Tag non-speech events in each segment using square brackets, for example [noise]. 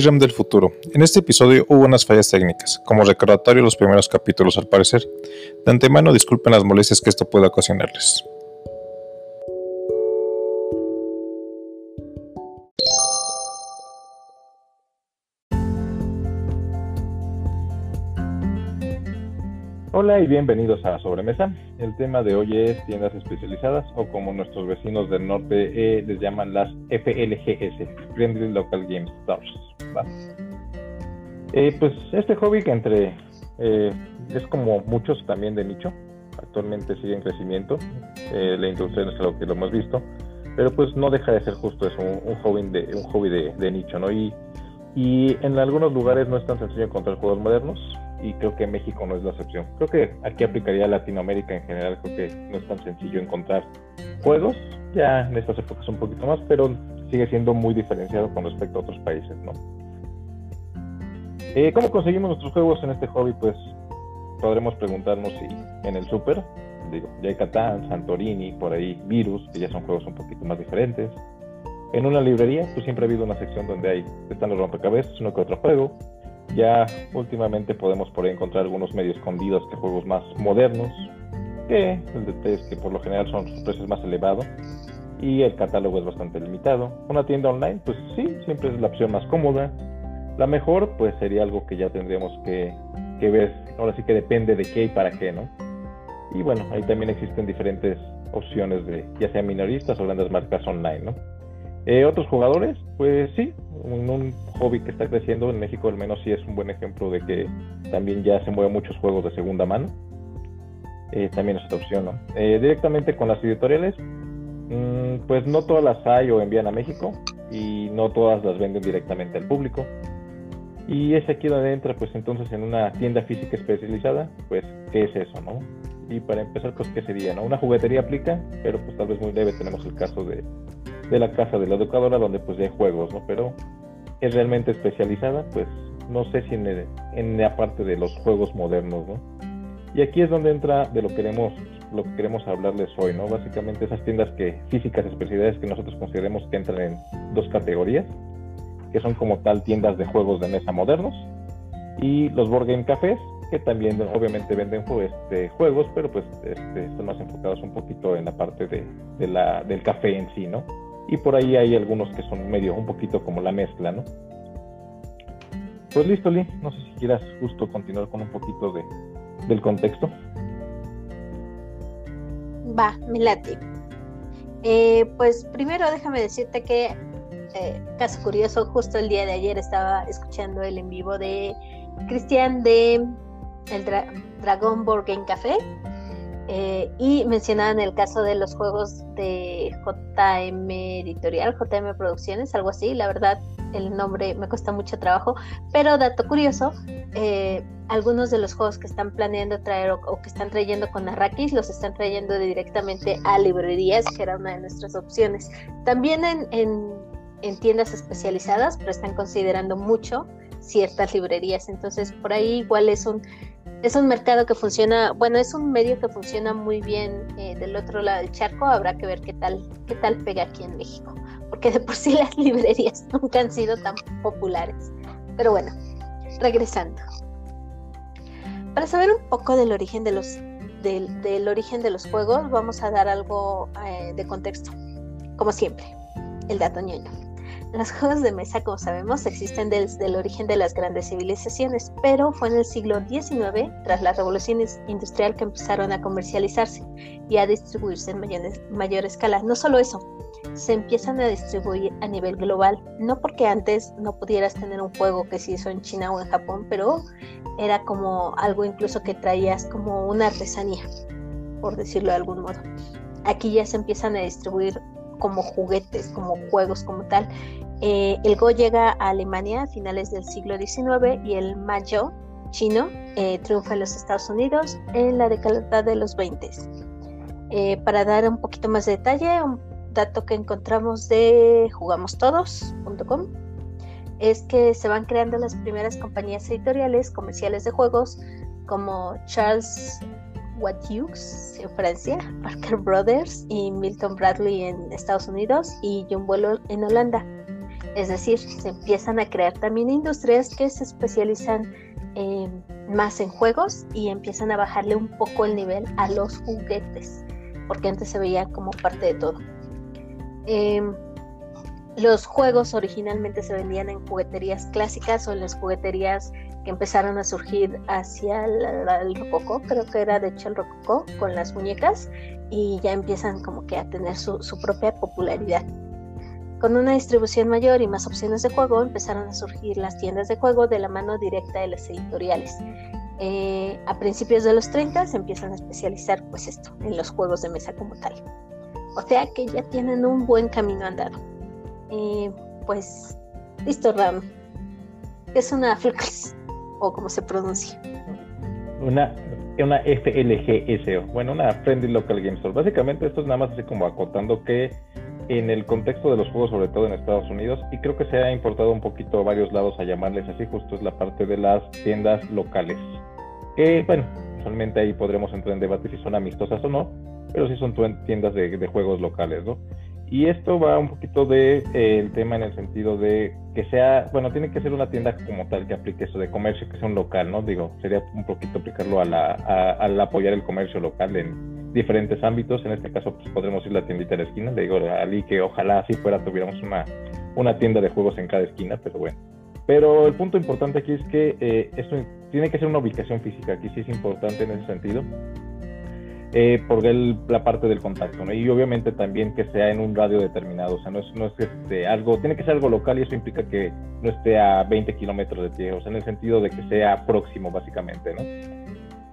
Rem del futuro. En este episodio hubo unas fallas técnicas, como recordatorio de los primeros capítulos al parecer. De antemano disculpen las molestias que esto pueda ocasionarles. Hola y bienvenidos a Sobremesa. El tema de hoy es tiendas especializadas o como nuestros vecinos del norte eh, les llaman las FLGS, Friendly Local Game Stores. Eh, pues este hobby que entre eh, es como muchos también de nicho, actualmente sigue en crecimiento, la introducción es algo que lo hemos visto, pero pues no deja de ser justo eso, un, hobby de un hobby de, nicho, ¿no? Y, y en algunos lugares no es tan sencillo encontrar juegos modernos, y creo que México no es la excepción. Creo que aquí aplicaría Latinoamérica en general, creo que no es tan sencillo encontrar juegos, ya en estas épocas un poquito más, pero sigue siendo muy diferenciado con respecto a otros países, ¿no? Eh, ¿Cómo conseguimos nuestros juegos en este hobby? Pues podremos preguntarnos si en el Super, digo, ya hay Catán, Santorini, por ahí Virus, que ya son juegos un poquito más diferentes. En una librería, pues siempre ha habido una sección donde hay, están los rompecabezas, uno que otro juego, ya últimamente podemos por ahí encontrar algunos medios escondidos que juegos más modernos, que el detalle es que por lo general son sus precios más elevados y el catálogo es bastante limitado. Una tienda online, pues sí, siempre es la opción más cómoda. La mejor, pues sería algo que ya tendríamos que, que ver. Ahora sí que depende de qué y para qué, ¿no? Y bueno, ahí también existen diferentes opciones de ya sea minoristas o grandes marcas online, ¿no? Eh, otros jugadores, pues sí, un, hobby que está creciendo en México al menos sí es un buen ejemplo de que también ya se mueven muchos juegos de segunda mano. Eh, también es otra opción, ¿no? Eh, directamente con las editoriales, mm, pues no todas las hay o envían a México y no todas las venden directamente al público. Y es aquí donde entra, pues entonces en una tienda física especializada, pues, ¿qué es eso, no? Y para empezar, pues, ¿qué sería, no? Una juguetería aplica, pero pues tal vez muy leve tenemos el caso de de la casa de la educadora donde pues hay juegos, ¿no? Pero es realmente especializada, pues no sé si en, en la parte de los juegos modernos, ¿no? Y aquí es donde entra de lo que queremos, lo que queremos hablarles hoy, ¿no? Básicamente esas tiendas que físicas especialidades que nosotros consideremos que entran en dos categorías, que son como tal tiendas de juegos de mesa modernos y los board game cafés, que también obviamente venden este, juegos, pero pues este, están más enfocados un poquito en la parte de, de la, del café en sí, ¿no? y por ahí hay algunos que son medio, un poquito como la mezcla, ¿no? Pues listo, Lee, no sé si quieras justo continuar con un poquito de, del contexto. Va, me late. Eh, pues primero déjame decirte que, eh, caso curioso, justo el día de ayer estaba escuchando el en vivo de Cristian de el Dragon Board Game Café eh, y mencionaban el caso de los juegos de JM Editorial, JM Producciones, algo así. La verdad, el nombre me cuesta mucho trabajo. Pero dato curioso, eh, algunos de los juegos que están planeando traer o, que están trayendo con Arrakis los están trayendo directamente a librerías, que era una de nuestras opciones. También en, en tiendas especializadas, pero están considerando mucho ciertas librerías. Entonces, por ahí igual es un es un mercado que funciona, bueno, es un medio que funciona muy bien eh, del otro lado del charco, habrá que ver qué tal, qué tal pega aquí en México, porque de por sí las [laughs] librerías nunca han sido tan populares. Pero bueno, regresando. Para saber un poco del origen de los, del, origen de los juegos, vamos a dar algo eh, de contexto, como siempre, el dato ñoño. Los juegos de mesa, como sabemos, existen desde el origen de las grandes civilizaciones, pero fue en el siglo XIX, tras la revolución industrial, que empezaron a comercializarse y a distribuirse en mayor, escala. No solo eso, se empiezan a distribuir a nivel global, no porque antes no pudieras tener un juego que se hizo en China o en Japón, pero era como algo incluso que traías como una artesanía, por decirlo de algún modo. Aquí ya se empiezan a distribuir como juguetes, como juegos como tal. Eh, el Go llega a Alemania a finales del siglo XIX y el Mayo chino eh, triunfa en los Estados Unidos en la década de los 20. Eh, para dar un poquito más de detalle, un dato que encontramos de jugamostodos.com es que se van creando las primeras compañías editoriales comerciales de juegos como Charles Hughes en Francia, Parker Brothers y Milton Bradley en Estados Unidos y Buelo en Holanda. Es decir, se empiezan a crear también industrias que se especializan más en juegos y empiezan a bajarle un poco el nivel a los juguetes, porque antes se veía como parte de todo. Em, los juegos originalmente se vendían en jugueterías clásicas o en las jugueterías que empezaron a surgir hacia el, rococó, creo que era de hecho el rococó, con las muñecas, y ya empiezan como que a tener su propia popularidad. Con una distribución mayor y más opciones de juego, empezaron a surgir las tiendas de juego de la mano directa de las editoriales. Eh, a principios de los 30 se empiezan a especializar, pues esto, en los juegos de mesa como tal. O sea que ya tienen un buen camino andado. Eh, pues, listo, Ram. Es una Flux, [laughs] o como se pronuncia. Una, una FLGSO, bueno, una Friendly Local Game Store. Básicamente esto es nada más así como acotando que en el contexto de los juegos, sobre todo en Estados Unidos, y creo que se ha importado un poquito a varios lados a llamarles así, justo es la parte de las tiendas locales. Que, bueno, usualmente ahí podremos entrar en debate si son amistosas o no, pero sí son tiendas de, juegos locales, ¿no? Y esto va un poquito de eh, tema en el sentido de que sea, bueno, tiene que ser una tienda como tal que aplique eso de comercio, que sea un local, ¿no? Digo, sería un poquito aplicarlo a la, al apoyar el comercio local en diferentes ámbitos. En este caso, pues podremos ir a la tiendita de la esquina. Le digo a Ali que ojalá así fuera tuviéramos una, una tienda de juegos en cada esquina, pero bueno. Pero el punto importante aquí es que eh, esto tiene que ser una ubicación física. Aquí sí es importante en ese sentido eh, por la parte del contacto, ¿no? Y obviamente también que sea en un radio determinado, o sea, no es, no es este, algo, tiene que ser algo local y eso implica que no esté a 20 kilómetros de ti, o sea, en el sentido de que sea próximo, básicamente, ¿no?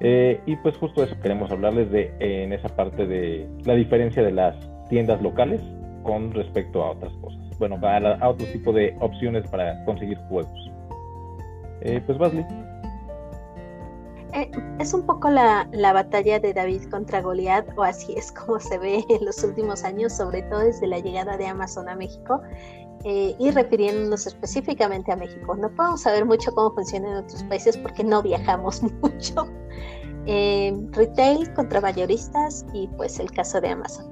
Eh, y pues justo eso queremos hablarles de en esa parte de la diferencia de las tiendas locales con respecto a otras cosas. Bueno, a, a otro tipo de opciones para conseguir juegos. Eh, pues Basley. Eh, es un poco la, batalla de David contra Goliat, o así es como se ve en los últimos años, sobre todo desde la llegada de Amazon a México. Eh, y refiriéndonos específicamente a México. No podemos saber mucho cómo funciona en otros países porque no viajamos [laughs] mucho. Eh, retail contra mayoristas y pues el caso de Amazon.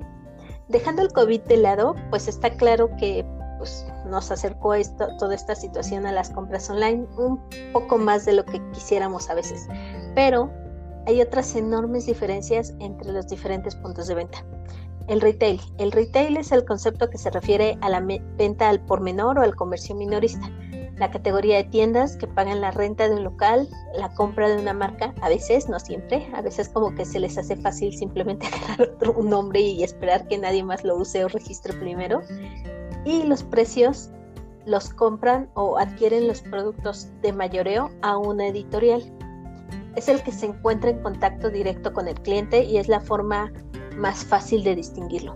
Dejando el COVID de lado, pues está claro que pues, nos acercó toda esta situación a las compras online un poco más de lo que quisiéramos a veces pero hay otras enormes diferencias entre los diferentes puntos de venta. El retail. El retail es el concepto que se refiere a la venta al por menor o al comercio minorista. La categoría de tiendas que pagan la renta de un local, la compra de una marca, a veces, no siempre, a veces como que se les hace fácil simplemente [laughs] agarrar un nombre y esperar que nadie más lo use o registre primero. Y los precios los compran o adquieren los productos de mayoreo a una editorial es el que se encuentra en contacto directo con el cliente y es la forma más fácil de distinguirlo.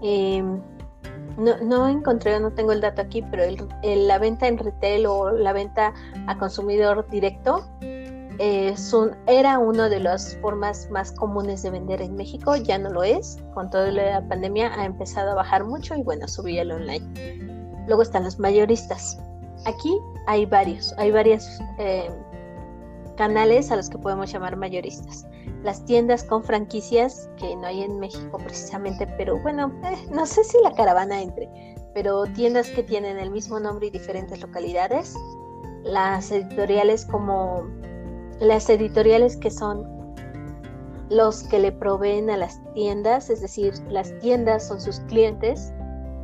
Em, no, no, encontré, no tengo el dato aquí, pero la venta en retail o la venta a consumidor directo era una de las formas más comunes de vender en México, ya no lo es, con toda la pandemia ha empezado a bajar mucho y bueno, subí el online. Luego están los mayoristas. Aquí hay varios, hay varias eh, canales a los que podemos llamar mayoristas. Las tiendas con franquicias, que no hay en México precisamente, pero bueno, eh, no sé si la caravana entre, pero tiendas que tienen el mismo nombre y diferentes localidades. Las editoriales como las editoriales que son los que le proveen a las tiendas, es decir, las tiendas son sus clientes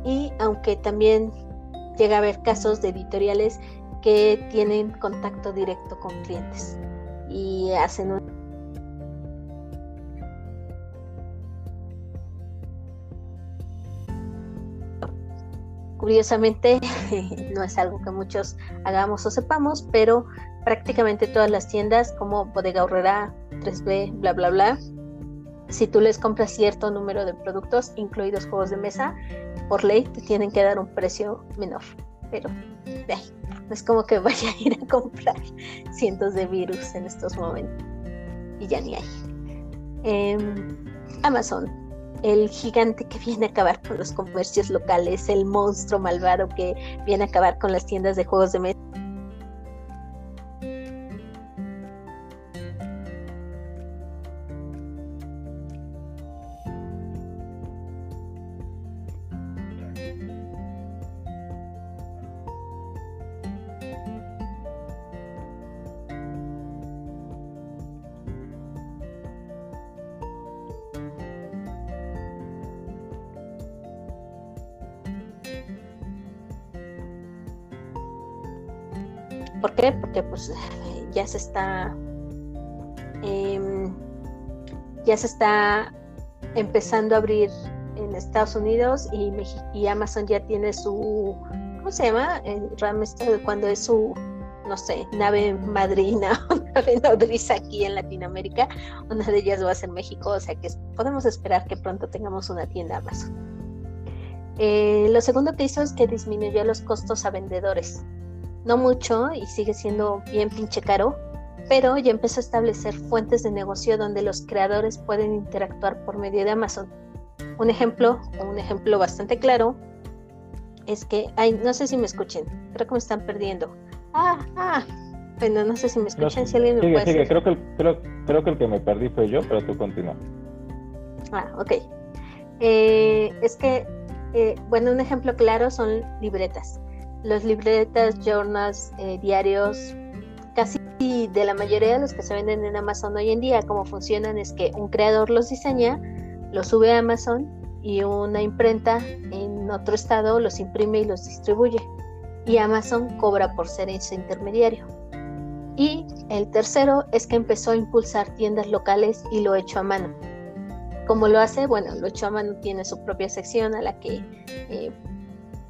y aunque también llega a haber casos de editoriales que tienen contacto directo con clientes y hacen un Curiosamente, [laughs] no es algo que muchos hagamos o sepamos, pero prácticamente todas las tiendas como Bodega Horrera, 3B, bla, bla, bla, si tú les compras cierto número de productos, incluidos juegos de mesa, por ley te tienen que dar un precio menor. Pero no es como que [laughs] vaya a ir a comprar cientos de virus en estos momentos. Y ya ni hay. Em, Amazon, el gigante que viene a acabar con los comercios locales, el monstruo malvado que viene a acabar con las tiendas de juegos de mesa Porque pues ya se está em, ya se está empezando a abrir en Estados Unidos y, Amazon ya tiene su ¿cómo se llama? El RAM cuando es su no sé, nave madrina [laughs] o nave nodriza aquí en Latinoamérica, una de ellas va a ser México, o sea que podemos esperar que pronto tengamos una tienda Amazon. Eh, lo segundo que hizo es que disminuyó los costos a vendedores. No mucho y sigue siendo bien pinche caro, pero ya empezó a establecer fuentes de negocio donde los creadores pueden interactuar por medio de Amazon. Un ejemplo, un ejemplo bastante claro, es que, ay, no sé si me escuchen, creo que me están perdiendo. Ah, ah, bueno, no sé si me escuchan, si alguien me puede sigue. Creo, que el, creo, creo que el que me perdí fue yo, pero tú continúa. Ah, ok. Eh, es que eh, bueno, un ejemplo claro son libretas. Los libretas, journals, eh, diarios, casi de la mayoría de los que se venden en Amazon hoy en día, cómo funcionan es que un creador los diseña, los sube a Amazon y una imprenta en otro estado los imprime y los distribuye. Y Amazon cobra por ser ese intermediario. Y el tercero es que empezó a impulsar tiendas locales y lo hecho a mano ¿Cómo lo hace? Bueno, lo hecho a mano tiene su propia sección a la que eh,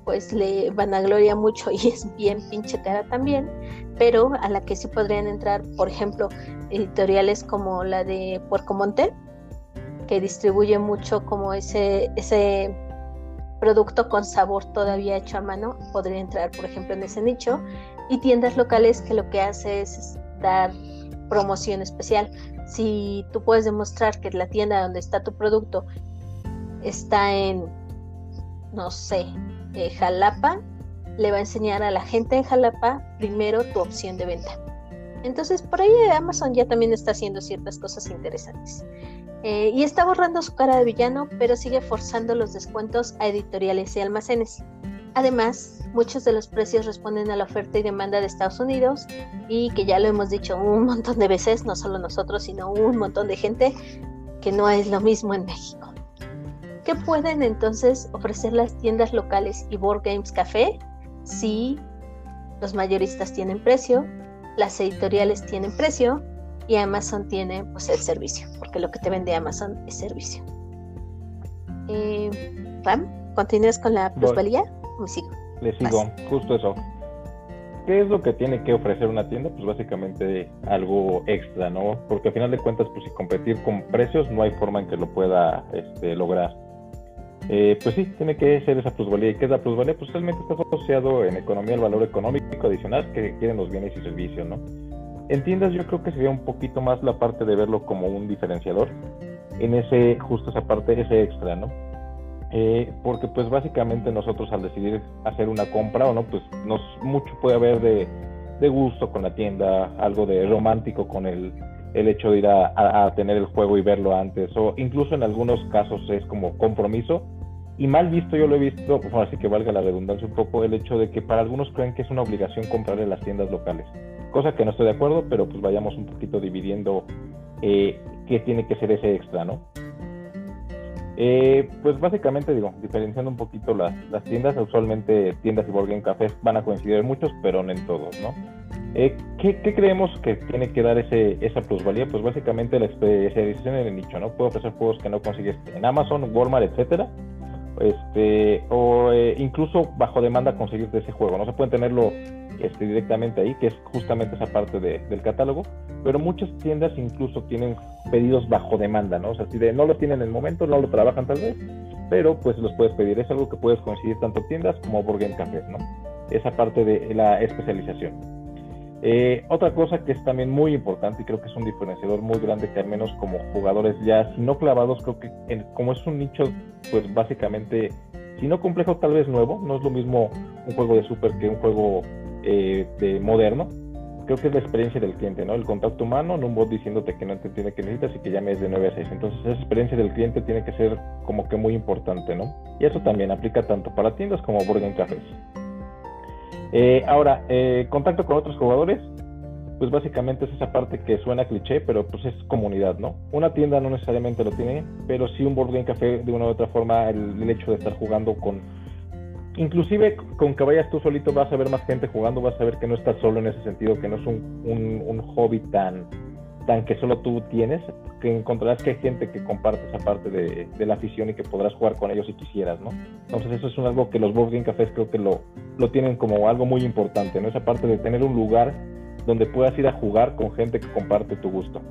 pues le van a gloria mucho y [laughs] es bien pinche cara también, pero a la que sí podrían entrar, por ejemplo, editoriales como la de Puerco Monte, que distribuye mucho como ese, ese producto con sabor todavía hecho a mano, podría entrar, por ejemplo, en ese nicho, y tiendas locales que lo que hace es dar promoción especial. Si tú puedes demostrar que la tienda donde está tu producto está en, no sé, Jalapa, le va a enseñar a la gente en Jalapa primero tu opción de venta. Entonces, por ahí Amazon ya también está haciendo ciertas cosas interesantes. Eh, y está borrando su cara de villano, pero sigue forzando los descuentos a editoriales y almacenes. Además, muchos de los precios responden a la oferta y demanda de Estados Unidos y que ya lo hemos dicho un montón de veces, no solo nosotros, sino un montón de gente, que no es lo mismo en México. ¿Qué pueden entonces ofrecer las tiendas locales y Board Games Café si los mayoristas tienen precio, las editoriales tienen precio y Amazon tiene pues el servicio, porque lo que te vende Amazon es servicio. Eh, Ram, ¿continúas con la plusvalía? sigo? Le sigo, justo eso. ¿Qué es lo que tiene que ofrecer una tienda? Pues básicamente algo extra, ¿no? Porque al final de cuentas, pues si competir con precios no hay forma en que lo pueda este, lograr. Eh, pues sí, tiene que ser esa plusvalía. ¿Y qué es la plusvalía? Pues realmente está asociado en economía al valor económico adicional que quieren los bienes y servicios, ¿no? En tiendas yo creo que sería un poquito más la parte de verlo como un diferenciador, en ese, justo esa parte, ese extra, ¿no? Eh, porque pues básicamente nosotros al decidir hacer una compra o no, pues nos mucho puede haber de, gusto con la tienda, algo de romántico con el, el hecho de ir a, tener el juego y verlo antes, o incluso en algunos casos es como compromiso, y mal visto yo lo he visto, así que valga la redundancia un poco, el hecho de que para algunos creen que es una obligación comprar en las tiendas locales, cosa que no estoy de acuerdo, pero pues vayamos un poquito dividiendo eh, qué tiene que ser ese extra, ¿no? Eh, pues básicamente digo, diferenciando un poquito las, las tiendas, usualmente tiendas y board cafés van a coincidir en muchos, pero no en todos, ¿no? Eh, ¿qué, creemos que tiene que dar ese, esa plusvalía? Pues básicamente la especialización en el nicho, ¿no? Puede ofrecer juegos que no consigues en Amazon, Walmart, etcétera, este, o eh, incluso bajo demanda conseguirte ese juego, no se pueden tenerlo este, directamente ahí, que es justamente esa parte del catálogo, pero muchas tiendas incluso tienen pedidos bajo demanda, ¿no? O sea, si de no lo tienen en el momento, no lo trabajan tal vez, pero pues los puedes pedir, es algo que puedes conseguir tanto tiendas como Burger Café, ¿no? Esa parte de la especialización. Eh, otra cosa que es también muy importante y creo que es un diferenciador muy grande que al menos como jugadores ya, si no clavados, creo que como es un nicho, pues básicamente, si no complejo, tal vez nuevo, no es lo mismo un juego de super que un juego eh, de moderno, creo que es la experiencia del cliente, ¿no? El contacto humano, no un bot diciéndote que no te entiende que necesitas y que llames de 9 a 6. Entonces, esa experiencia del cliente tiene que ser como que muy importante, ¿no? Y eso también aplica tanto para tiendas como Burger Cafés. Eh, ahora, eh, contacto con otros jugadores, pues básicamente es esa parte que suena cliché, pero pues es comunidad, ¿no? Una tienda no necesariamente lo tiene, pero sí un board game café de una u otra forma, el, hecho de estar jugando con inclusive con que vayas tú solito vas a ver más gente jugando, vas a ver que no estás solo en ese sentido, que no es un, hobby tan, tan que solo tú tienes, que encontrarás que hay gente que comparte esa parte de, la afición y que podrás jugar con ellos si quisieras, ¿no? Entonces eso es algo que los Board Game Cafés creo que lo, lo tienen como algo muy importante, ¿no? Esa parte de tener un lugar donde puedas ir a jugar con gente que comparte tu gusto.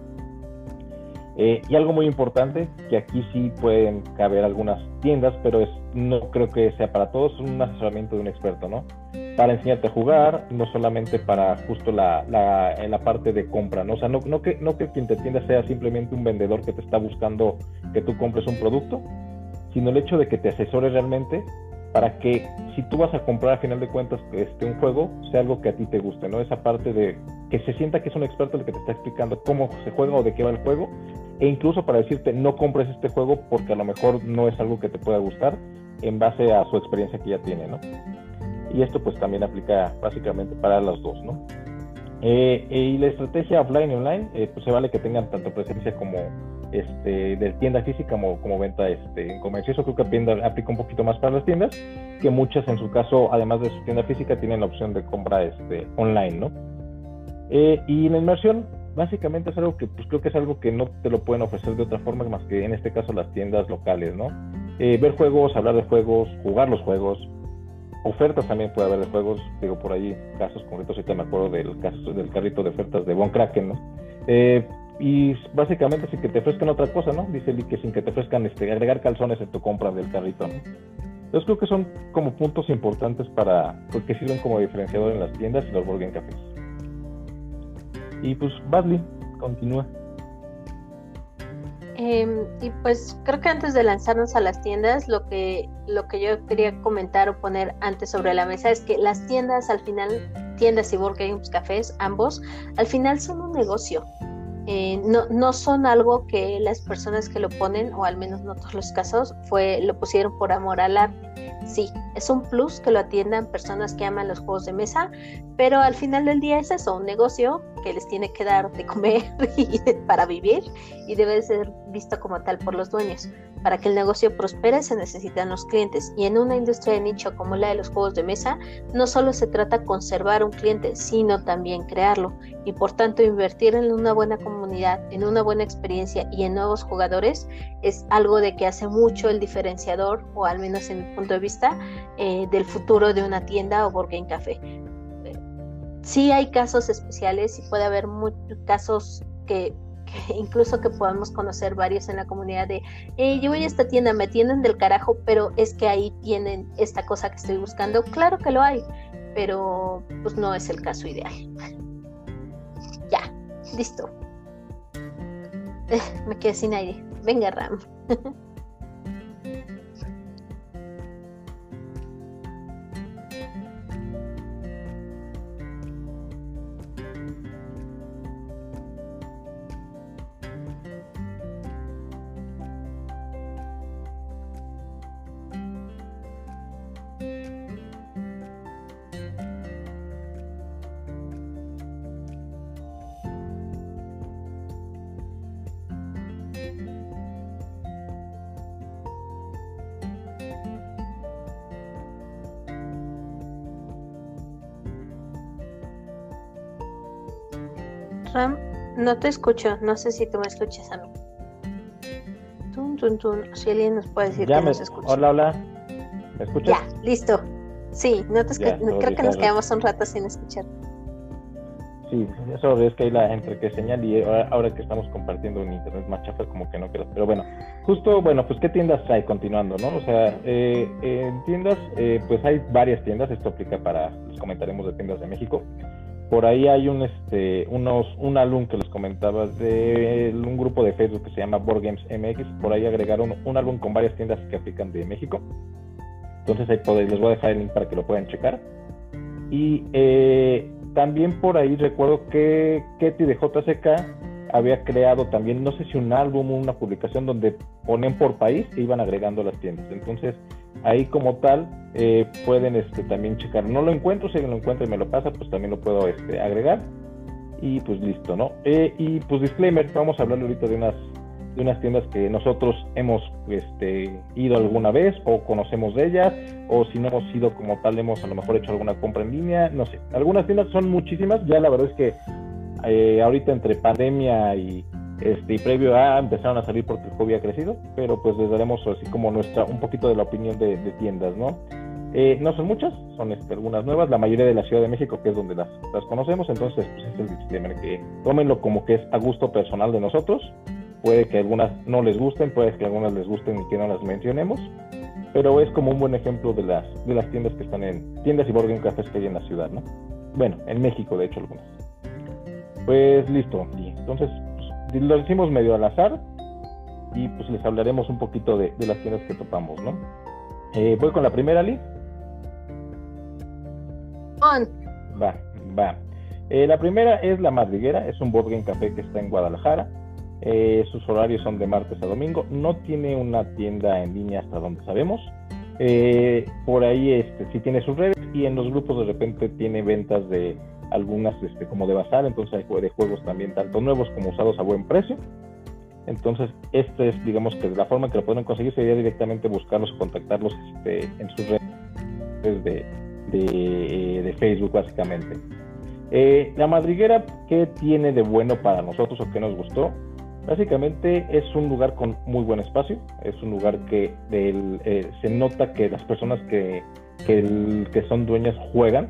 Eh, y algo muy importante, que aquí sí pueden caber algunas tiendas, pero es, no creo que sea para todos, es un asesoramiento de un experto, ¿no? Para enseñarte a jugar, no solamente para justo la, la, la parte de compra, ¿no? O sea, no, que, no que quien te atienda sea simplemente un vendedor que te está buscando que tú compres un producto, sino el hecho de que te asesore realmente para que si tú vas a comprar a final de cuentas este, un juego, sea algo que a ti te guste, ¿no? Esa parte de que se sienta que es un experto el que te está explicando cómo se juega o de qué va el juego, e incluso para decirte no compres este juego porque a lo mejor no es algo que te pueda gustar en base a su experiencia que ya tiene, ¿no? Y esto pues también aplica básicamente para los dos, ¿no? Eh, y la estrategia offline y online, eh, pues se vale que tengan tanto presencia como este, de tienda física como, como venta este, en comercio. Eso creo que aplica un poquito más para las tiendas, que muchas en su caso, además de su tienda física, tienen la opción de compra este, online, ¿no? Eh, y la inversión, básicamente es algo que pues creo que es algo que no te lo pueden ofrecer de otra forma más que en este caso las tiendas locales, ¿no? ver juegos, hablar de juegos, jugar los juegos, ofertas también puede haber de juegos, digo por ahí casos concretos, ahorita me acuerdo del caso del carrito de ofertas de Von Kraken, ¿no? Eh, y básicamente sin que te ofrezcan otra cosa, ¿no? Dice que sin que te ofrezcan este, agregar calzones en tu compra del carrito, ¿no? Entonces creo que son como puntos importantes para, porque sirven como diferenciador en las tiendas y los Burger Cafés. Y pues Badly, continúa. Em, y pues creo que antes de lanzarnos a las tiendas, lo que, lo que yo quería comentar o poner antes sobre la mesa es que las tiendas al final, tiendas y board games, cafés, ambos, al final son un negocio. Eh, no, no son algo que las personas que lo ponen, o al menos no todos los casos, fue, lo pusieron por amor al arte. Sí, es un plus que lo atiendan personas que aman los juegos de mesa, pero al final del día es eso, un negocio que les tiene que dar de comer [laughs] y para vivir y debe ser visto como tal por los dueños. Para que el negocio prospere se necesitan los clientes y en una industria de nicho como la de los juegos de mesa no solo se trata conservar un cliente, sino también crearlo y por tanto invertir en una buena comunidad, en una buena experiencia y en nuevos jugadores es algo de que hace mucho el diferenciador o al menos en mi punto de vista eh, del futuro de una tienda o board game café. Sí hay casos especiales y puede haber muchos casos que [laughs] incluso que podemos conocer varios en la comunidad de, yo voy a esta tienda, me tienen del carajo, pero es que ahí tienen esta cosa que estoy buscando. Claro que lo hay, pero pues no es el caso ideal. [laughs] ya, listo. [laughs] me quedé sin aire. Venga, Ram. No te escucho. No sé si tú me escuchas a mí. Tun, tun, tun. Si alguien nos puede decir ya que nos escucha. Hola, hola. ¿Me escuchas? Ya, listo. Sí, no te creo que nos quedamos un rato sin escuchar. Sí, eso es que hay la entre que señal y ahora, que estamos compartiendo un internet más chafa, como que no quiero. Pero bueno, justo, bueno, pues qué tiendas hay continuando, ¿no? O sea, eh, en tiendas, eh, pues hay varias tiendas, esto aplica para, les comentaremos de tiendas de México. Por ahí hay un este unos un álbum que les comentaba de un grupo de Facebook que se llama Board Games MX. Por ahí agregaron un álbum con varias tiendas que aplican de México. Entonces ahí les voy a dejar el link para que lo puedan checar. Y eh, también por ahí recuerdo que Ketty de JCK había creado también, no sé si un álbum o una publicación donde ponen por país e iban agregando las tiendas. Entonces ahí como tal eh, pueden este, también checar. No lo encuentro, si lo encuentro y me lo pasa, pues también lo puedo este, agregar. Y pues listo, ¿no? Eh, y pues disclaimer, vamos a hablar ahorita de unas de unas tiendas que nosotros hemos este, ido alguna vez o conocemos de ellas, o si no hemos ido como tal, hemos a lo mejor hecho alguna compra en línea, no sé. Algunas tiendas son muchísimas, ya la verdad es que eh, ahorita entre pandemia y, este, y previo a empezaron a salir porque el COVID ha crecido, pero pues les daremos así como nuestra, un poquito de la opinión de, tiendas, ¿no? Eh, no son muchas, son este, algunas nuevas, la mayoría de la Ciudad de México, que es donde las, conocemos, entonces pues es el disclaimer que tómenlo como que es a gusto personal de nosotros, puede que algunas no les gusten, puede que algunas les gusten y que no las mencionemos, pero es como un buen ejemplo de las, de las tiendas que están en, tiendas y boarding cafés que hay en la ciudad, ¿no? Bueno, en México de hecho algunas. Pues listo, y entonces pues, lo hicimos medio al azar y pues les hablaremos un poquito de, las tiendas que topamos, ¿no? Eh, voy con la primera, Liz. Va, va. Eh, la primera es La Madriguera, es un board café que está en Guadalajara. Eh, sus horarios son de martes a domingo. No tiene una tienda en línea hasta donde sabemos. por ahí este, sí tiene sus redes y en los grupos de repente tiene ventas de algunas este, como de bazar, entonces hay de juegos también tanto nuevos como usados a buen precio. Entonces, este es, digamos que la forma que lo pueden conseguir sería directamente buscarlos contactarlos este, en sus redes de, de, Facebook, básicamente. Eh, la madriguera, ¿qué tiene de bueno para nosotros o qué nos gustó? Básicamente es un lugar con muy buen espacio, es un lugar que eh, se nota que las personas que, que, que son dueñas juegan,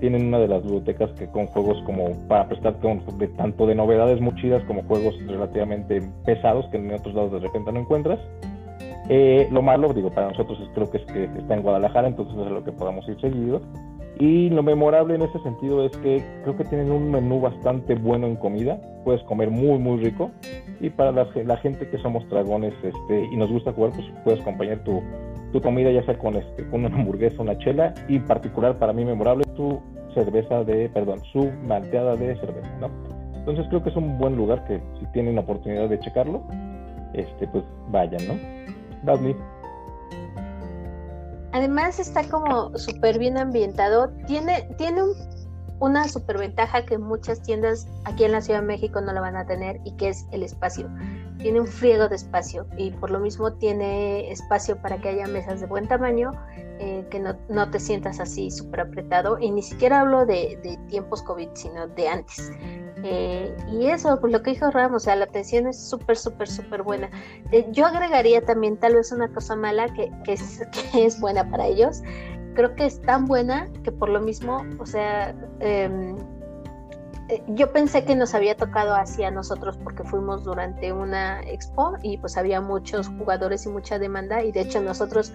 tienen una de las bibliotecas que con juegos como para prestar de, tanto de novedades muy chidas como juegos relativamente pesados que en otros lados de repente no encuentras. Eh, lo malo, digo, para nosotros es, creo que es que está en Guadalajara, entonces es lo que podamos ir seguido. Y lo memorable en ese sentido es que creo que tienen un menú bastante bueno en comida, puedes comer muy, muy rico. Y para la, la gente que somos dragones este, y nos gusta jugar, pues puedes acompañar tu, tu comida ya sea con, este, con una hamburguesa, una chela y en particular para mí memorable tu cerveza de, perdón, su malteada de cerveza, ¿no? Entonces creo que es un buen lugar que si tienen la oportunidad de checarlo, este, pues vayan, ¿no? Dadley. Además está como súper bien ambientado, tiene, tiene un una superventaja que muchas tiendas aquí en la Ciudad de México no la van a tener y que es el espacio. Tiene un friego de espacio y por lo mismo tiene espacio para que haya mesas de buen tamaño, eh, que no, te sientas así súper apretado. Y ni siquiera hablo de, tiempos COVID, sino de antes. Eh, y eso, pues lo que dijo Ramos, o sea, la atención es súper, súper, súper buena. Eh, yo agregaría también tal vez una cosa mala que, que es [laughs] buena para ellos, creo que es tan buena que por lo mismo, o sea, em, eh, yo pensé que nos había tocado así a nosotros porque fuimos durante una expo y pues había muchos jugadores y mucha demanda y de hecho nosotros,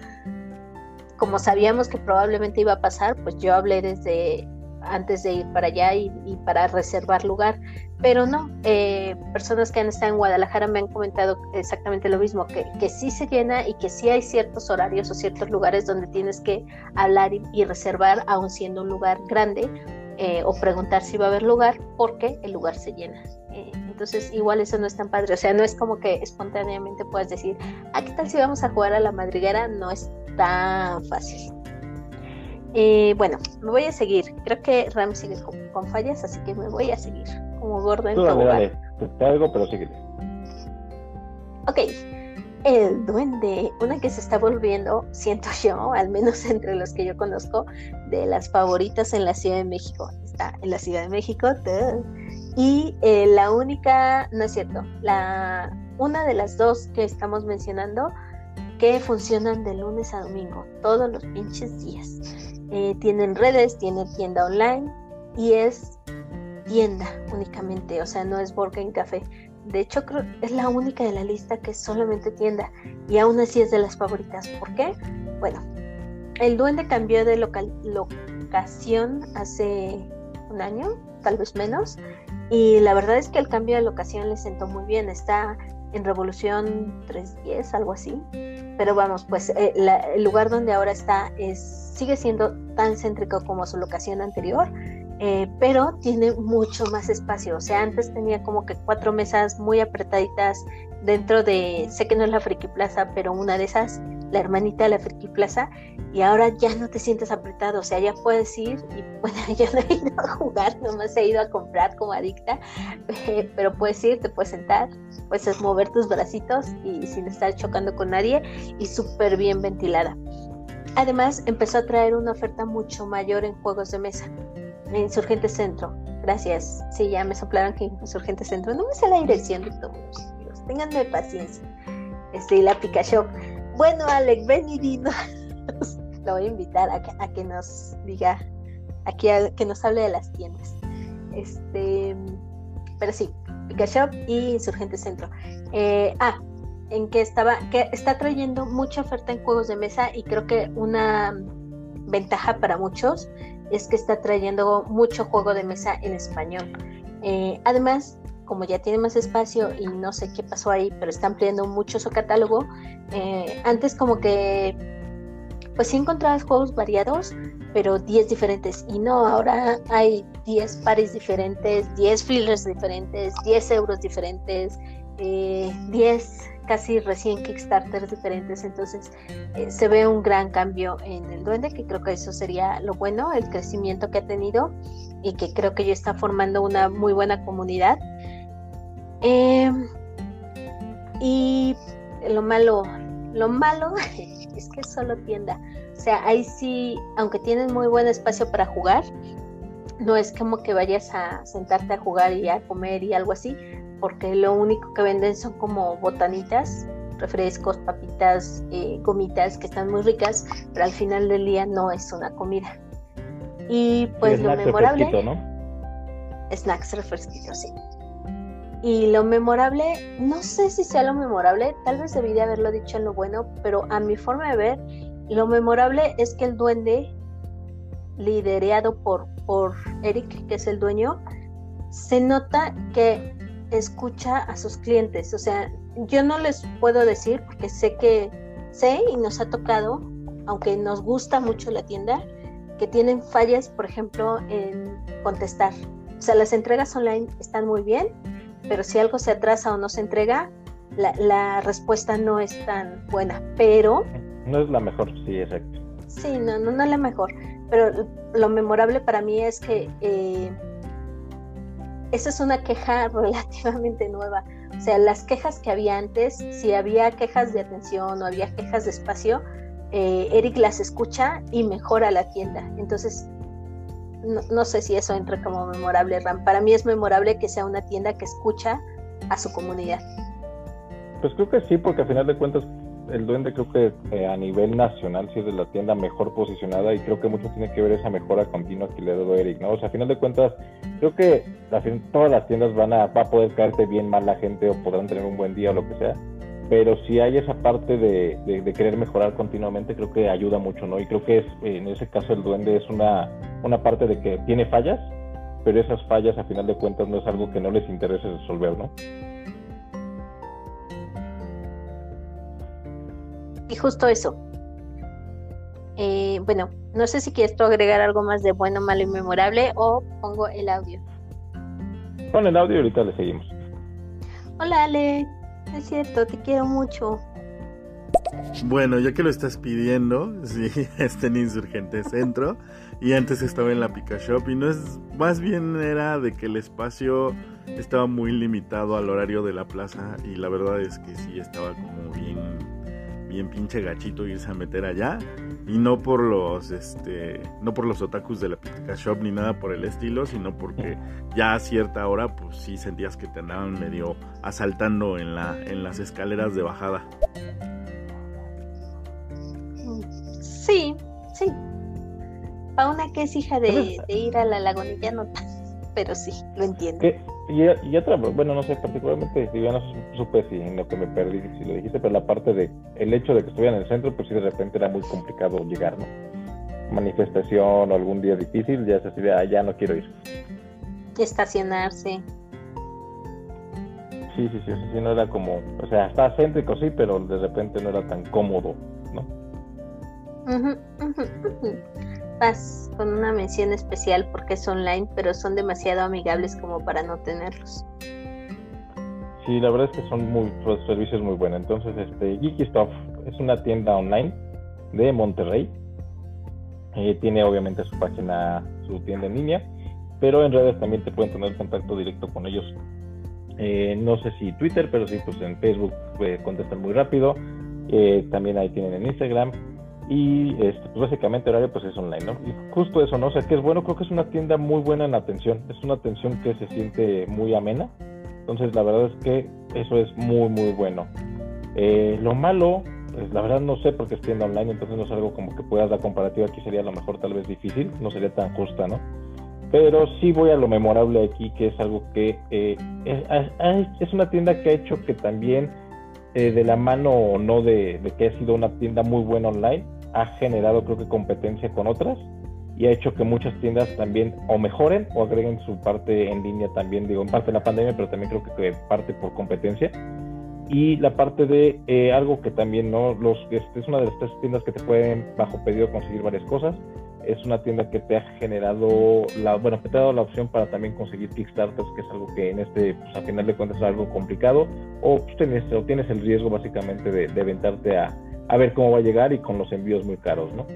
como sabíamos que probablemente iba a pasar, pues yo hablé desde antes de ir para allá y, para reservar lugar. Pero no, eh, personas que han estado en Guadalajara me han comentado exactamente lo mismo, que, que sí se llena y que sí hay ciertos horarios o ciertos lugares donde tienes que hablar y, reservar, aun siendo un lugar grande, eh, o preguntar si va a haber lugar, porque el lugar se llena. Eh, entonces, igual eso no es tan padre. O sea, no es como que espontáneamente puedas decir, ah, ¿qué tal si vamos a jugar a la madriguera? No es tan fácil. Eh, bueno, me voy a seguir. Creo que Ram sigue con, fallas, así que me voy a seguir como gordo en todo dale, Te algo, pero síguele. Ok. El duende, una que se está volviendo, siento yo, al menos [laughs] entre los que yo conozco, de las favoritas en la Ciudad de México. Está en la Ciudad de México. Y eh, la única, no es cierto, la, una de las dos que estamos mencionando que funcionan de lunes a domingo, todos los pinches días. Eh, tienen redes, tiene tienda online y es tienda únicamente, o sea, no es en Café. De hecho, es la única de la lista que es solamente tienda y aún así es de las favoritas. ¿Por qué? Bueno, el duende cambió de locación hace un año, tal vez menos, y la verdad es que el cambio de locación le sentó muy bien. Está en Revolución 310, algo así. Pero vamos, pues eh, el lugar donde ahora está es sigue siendo tan céntrico como su locación anterior, eh, pero tiene mucho más espacio. O sea, antes tenía como que cuatro mesas muy apretaditas dentro de, sé que no es la Friki Plaza, pero una de esas, la hermanita de la Friki Plaza, y ahora ya no te sientes apretado, o sea, ya puedes ir, y [laughs] bueno, yo no he ido a jugar, nomás he ido a comprar como adicta, pero puedes ir, te puedes sentar, puedes mover tus bracitos y sin estar chocando con nadie, y súper bien ventilada. Además, empezó a traer una oferta mucho mayor en juegos de mesa. En Insurgente Centro. Gracias. Sí, ya me soplaron que Insurgente Centro. No me sé la dirección de todos. Ténganme paciencia. Este, la Pika Shop. Bueno, Alec, ven y dinos. [laughs] Lo voy a invitar a que, nos diga, a, que nos hable de las tiendas. Este, pero sí, Pika Shop y Insurgente Centro. Eh, ah, en que estaba, que está trayendo mucha oferta en juegos de mesa y creo que una ventaja para muchos es que está trayendo mucho juego de mesa en español. Eh, además, como ya tiene más espacio y no sé qué pasó ahí, pero está ampliando mucho su catálogo, eh, antes como que pues sí encontrabas juegos variados, pero 10 diferentes. Y no, ahora hay 10 pares diferentes, 10 fillers diferentes, 10 euros diferentes, 10 eh, casi recién Kickstarters diferentes, entonces eh, se ve un gran cambio en el duende, que creo que eso sería lo bueno, el crecimiento que ha tenido y que creo que ya está formando una muy buena comunidad. Em, y lo malo, lo malo [laughs] es que es solo tienda. O sea, ahí sí, aunque tienes muy buen espacio para jugar, no es como que vayas a sentarte a jugar y a comer y algo así, porque lo único que venden son como botanitas, refrescos, papitas, eh, gomitas que están muy ricas, pero al final del día no es una comida. Y pues lo memorable. ¿no? Snacks refresquitos, sí. Y lo memorable, no sé si sea lo memorable, tal vez debí de haberlo dicho en lo bueno, pero a mi forma de ver, lo memorable es que el duende, liderado por, por Eric, que es el dueño, se nota que escucha a sus clientes. O sea, yo no les puedo decir porque sé que sé y nos ha tocado, aunque nos gusta mucho la tienda, que tienen fallas, por ejemplo, en contestar. O sea, las entregas online están muy bien, pero si algo se atrasa o no se entrega, la, respuesta no es tan buena. Pero... No es la mejor, sí, exacto. Sí, no, no, no es la mejor. Pero lo memorable para mí es que... Eh, esa es una queja [laughs] relativamente nueva. O sea, las quejas que había antes, si había quejas de atención o había quejas de espacio, eh, Eric las escucha y mejora la tienda. Entonces, no, sé si eso entra como memorable, Ram. Para mí es memorable que sea una tienda que escucha a su comunidad. Pues creo que sí, porque al final de cuentas el Duende creo que eh, a nivel nacional sí es la tienda mejor posicionada y creo que mucho tiene que ver esa mejora continua que le ha dado Eric, ¿no? O sea, a final de cuentas, creo que todas las tiendas van a, va a poder caerte bien mal la gente o podrán tener un buen día o lo que sea, pero si hay esa parte de, de, querer mejorar continuamente, creo que ayuda mucho, ¿no? Y creo que es, en ese caso el Duende es una, una parte de que tiene fallas, pero esas fallas a final de cuentas no es algo que no les interese resolver, ¿no? Y justo eso. Eh, bueno, no sé si quieres tú agregar algo más de bueno, malo y memorable o pongo el audio. Pon el audio y ahorita le seguimos. Hola Ale, es cierto, te quiero mucho. Bueno, ya que lo estás pidiendo, [laughs] sí, está en Insurgente Centro y antes estaba en la Pica Shop y no es, más bien era de que el espacio estaba muy limitado al horario de la plaza y la verdad es que sí estaba como bien bien pinche gachito irse a meter allá y no por los este no por los otakus de la Pizza Shop ni nada por el estilo, sino porque ya a cierta hora pues sí sentías que te andaban medio asaltando en la en las escaleras de bajada. Sí, sí. Para una que es hija de, ir a la lagunilla no pero sí, lo entiendo. Y, otra, bueno, no sé, particularmente, si ya no supe si en lo que me perdí, si lo dijiste, pero la parte de el hecho de que estuviera en el centro, pues sí, de repente era muy complicado llegar, ¿no? Manifestación o algún día difícil, ya se así de, ah, ya no quiero ir. Estacionarse. Sí, sí, sí, sí, no era como, o sea, está céntrico, sí, pero de repente no era tan cómodo, ¿no? Con una mención especial porque es online, pero son demasiado amigables como para no tenerlos. sí, la verdad es que son muy los servicios muy buenos. Entonces, este Geeky Stuff es una tienda online de Monterrey. Eh, tiene obviamente su página, su tienda en línea, pero en redes también te pueden tener contacto directo con ellos. Eh, no sé si Twitter, pero sí, pues en Facebook eh, contestan muy rápido. también ahí tienen en Instagram y este, pues básicamente horario pues es online, ¿no? Y justo eso, ¿no? O sea, que es bueno, creo que es una tienda muy buena en atención, es una atención que se siente muy amena, entonces la verdad es que eso es muy, muy bueno. Eh, lo malo, pues la verdad no sé porque es tienda online, entonces no es algo como que puedas dar comparativa, aquí sería a lo mejor tal vez difícil, no sería tan justa, ¿no? Pero sí voy a lo memorable aquí, que es algo que eh, es, una tienda que ha hecho que también eh, de la mano o no de, que ha sido una tienda muy buena online, ha generado creo que competencia con otras y ha hecho que muchas tiendas también o mejoren o agreguen su parte en línea también, digo, en parte de la pandemia, pero también creo que, parte por competencia. Y la parte de eh, algo que también no, los, este, es una de las tres tiendas que te pueden bajo pedido conseguir varias cosas. Es una tienda que te ha generado, la, bueno, que te ha dado la opción para también conseguir Kickstarters, que es algo que en este, pues a final de cuentas es algo complicado, o, pues, tienes, o tienes el riesgo básicamente de, de aventarte a, a ver cómo va a llegar y con los envíos muy caros, ¿no?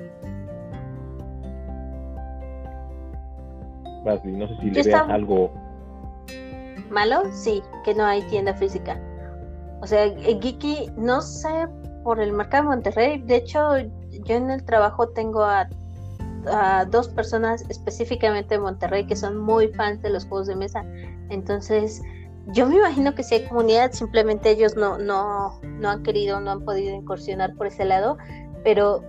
no sé si le veas algo malo, sí, que no hay tienda física. O sea, Geeky, no sé por el mercado de Monterrey, de hecho, yo en el trabajo tengo a, dos personas específicamente de Monterrey que son muy fans de los juegos de mesa. Entonces, yo me imagino que si hay comunidad, simplemente ellos no, no, no han querido, no han podido incursionar por ese lado, pero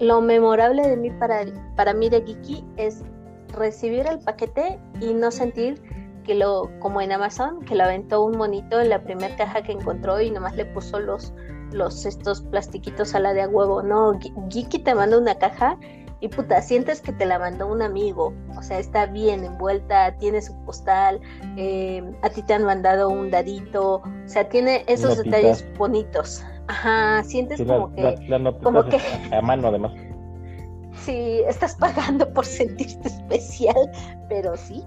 lo memorable de mí para, para mí de Geeky es recibir el paquete y no sentir que lo, como en Amazon, que lo aventó un monito en la primera caja que encontró y nomás le puso los, los estos plastiquitos a la de a huevo. No, Geeky te manda una caja y puta, sientes que te la mandó un amigo, o sea, está bien envuelta, tiene su postal, eh, a ti te han mandado un dadito, o sea, tiene esos detalles bonitos. Ajá, sientes como que... como que... A mano además. [laughs] Sí, estás pagando por sentirte especial, pero sí.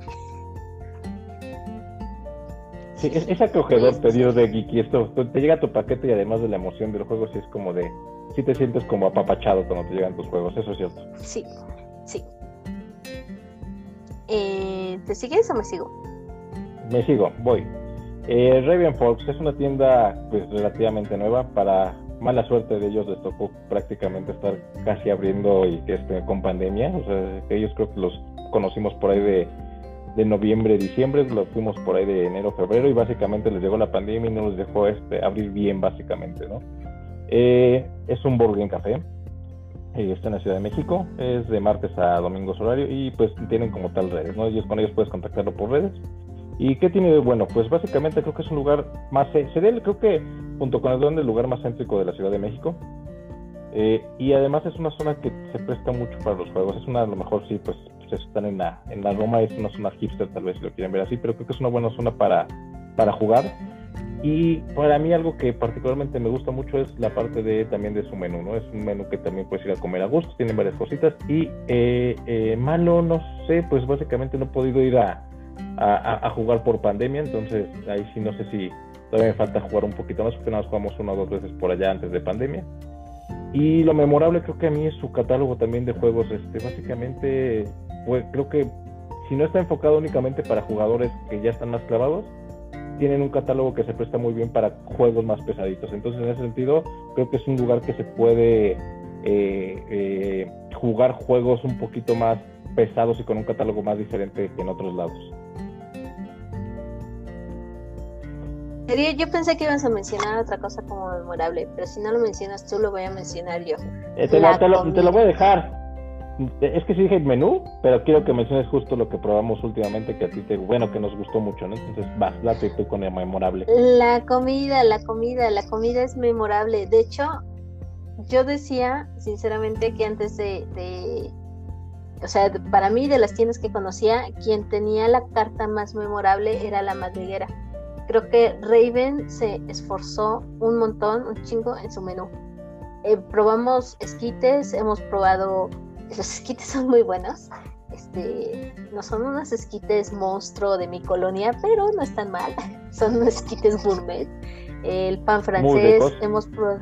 Sí, es, acogedor pedido de Geeky. Esto, te llega tu paquete y además de la emoción del juego, sí es como de. Sí te sientes como apapachado cuando te llegan tus juegos, eso es cierto. Sí, sí. Eh, ¿Te sigues o me sigo? Me sigo, voy. Eh, Raven Fox es una tienda pues relativamente nueva para mala suerte de ellos les tocó prácticamente estar casi abriendo y que este, con pandemia. O sea, ellos creo que los conocimos por ahí de, de noviembre, diciembre, los fuimos por ahí de enero, febrero y básicamente les llegó la pandemia y no les dejó este, abrir bien básicamente, ¿no? Eh, es un Burger Café. Eh, está en la Ciudad de México, es de martes a domingo horario y pues tienen como tal redes, ¿no? Con ellos puedes contactarlo por redes ¿Y qué tiene de bueno? Pues básicamente creo que es un lugar más, se creo que junto con el donde el lugar más céntrico de la Ciudad de México. Eh, y además es una zona que se presta mucho para los juegos. Es una, a lo mejor sí, pues, pues están en la, en la Roma, es una zona hipster tal vez si lo quieren ver así, pero creo que es una buena zona para, para jugar. Y para mí algo que particularmente me gusta mucho es la parte de también de su menú, ¿no? Es un menú que también puedes ir a comer a gusto, tienen varias cositas. Y eh, eh, malo, no sé, pues básicamente no he podido ir a, a, jugar por pandemia, entonces ahí sí no sé si todavía me falta jugar un poquito más, porque nada más jugamos una o dos veces por allá antes de pandemia. Y lo memorable creo que a mí es su catálogo también de juegos, este, básicamente, pues creo que si no está enfocado únicamente para jugadores que ya están más clavados, tienen un catálogo que se presta muy bien para juegos más pesaditos. Entonces, en ese sentido, creo que es un lugar que se puede eh, eh, jugar juegos un poquito más pesados y con un catálogo más diferente que en otros lados. Yo pensé que ibas a mencionar otra cosa como memorable, pero si no lo mencionas tú, lo voy a mencionar yo. Eh, te, lo, voy a dejar. Es que sí dije menú, pero quiero que menciones justo lo que probamos últimamente, que a ti te, bueno, que nos gustó mucho, ¿no? Entonces, vas, date tú con el memorable. La comida, la comida, la comida es memorable. De hecho, yo decía, sinceramente, que antes de, o sea, para mí de las tiendas que conocía, quien tenía la carta más memorable era la madriguera Creo que Raven se esforzó un montón, un chingo en su menú. Eh, probamos esquites, hemos probado, los esquites son muy buenos. este, no son unos esquites monstruo de mi colonia, pero no están mal. [laughs] Son unos esquites gourmet. El pan francés, hemos probado.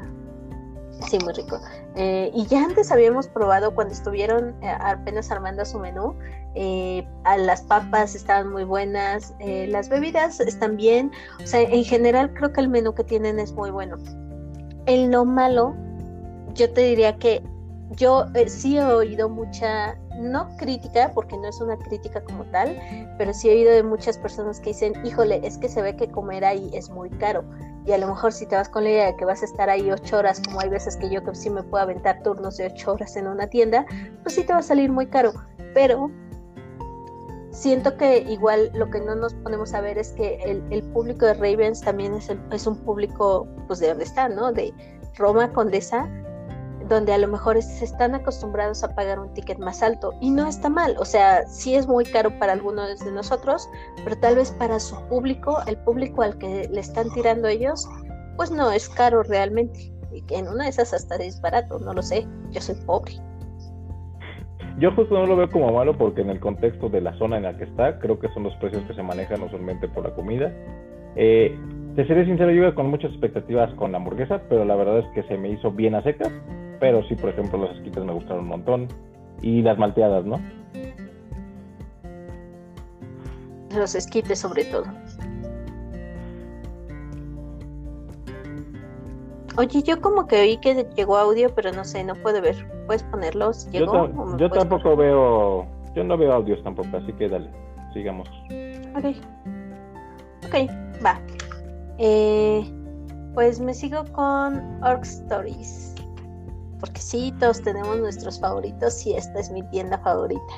Sí, muy rico. Eh, y ya antes habíamos probado cuando estuvieron eh, apenas armando su menú. Eh, a las papas estaban muy buenas, las bebidas están bien. O sea, en general creo que el menú que tienen es muy bueno. El no malo, yo te diría que yo sí he oído mucha no crítica, porque no es una crítica como tal, pero sí he oído de muchas personas que dicen, híjole, es que se ve que comer ahí es muy caro. Y a lo mejor si te vas con la idea de que vas a estar ahí ocho horas, como hay veces que yo que sí me puedo aventar turnos de ocho horas en una tienda, pues sí te va a salir muy caro. Pero siento que igual lo que no nos ponemos a ver es que el, público de Ravens también es, es un público, pues de donde está, ¿no? De Roma Condesa donde a lo mejor se están acostumbrados a pagar un ticket más alto y no está mal, o sea, sí es muy caro para algunos de nosotros, pero tal vez para su público, el público al que le están tirando ellos, pues no es caro realmente. Y en una de esas hasta es barato, no lo sé, yo soy pobre. Yo justo no lo veo como malo porque en el contexto de la zona en la que está, creo que son los precios que se manejan usualmente por la comida. Eh, te seré sincero, yo iba con muchas expectativas con la hamburguesa, pero la verdad es que se me hizo bien a secas pero sí, por ejemplo, los esquites me gustaron un montón. Y las malteadas, ¿no? Los esquites sobre todo. Oye, yo como que oí que llegó audio, pero no sé, no puedo ver. ¿Puedes ponerlos? ¿Llegó, yo, tampoco veo, yo no veo audios tampoco, así que dale, sigamos. Ok. Ok, va. Eh, pues me sigo con Orc Stories porque sí, todos tenemos nuestros favoritos y esta es mi tienda favorita.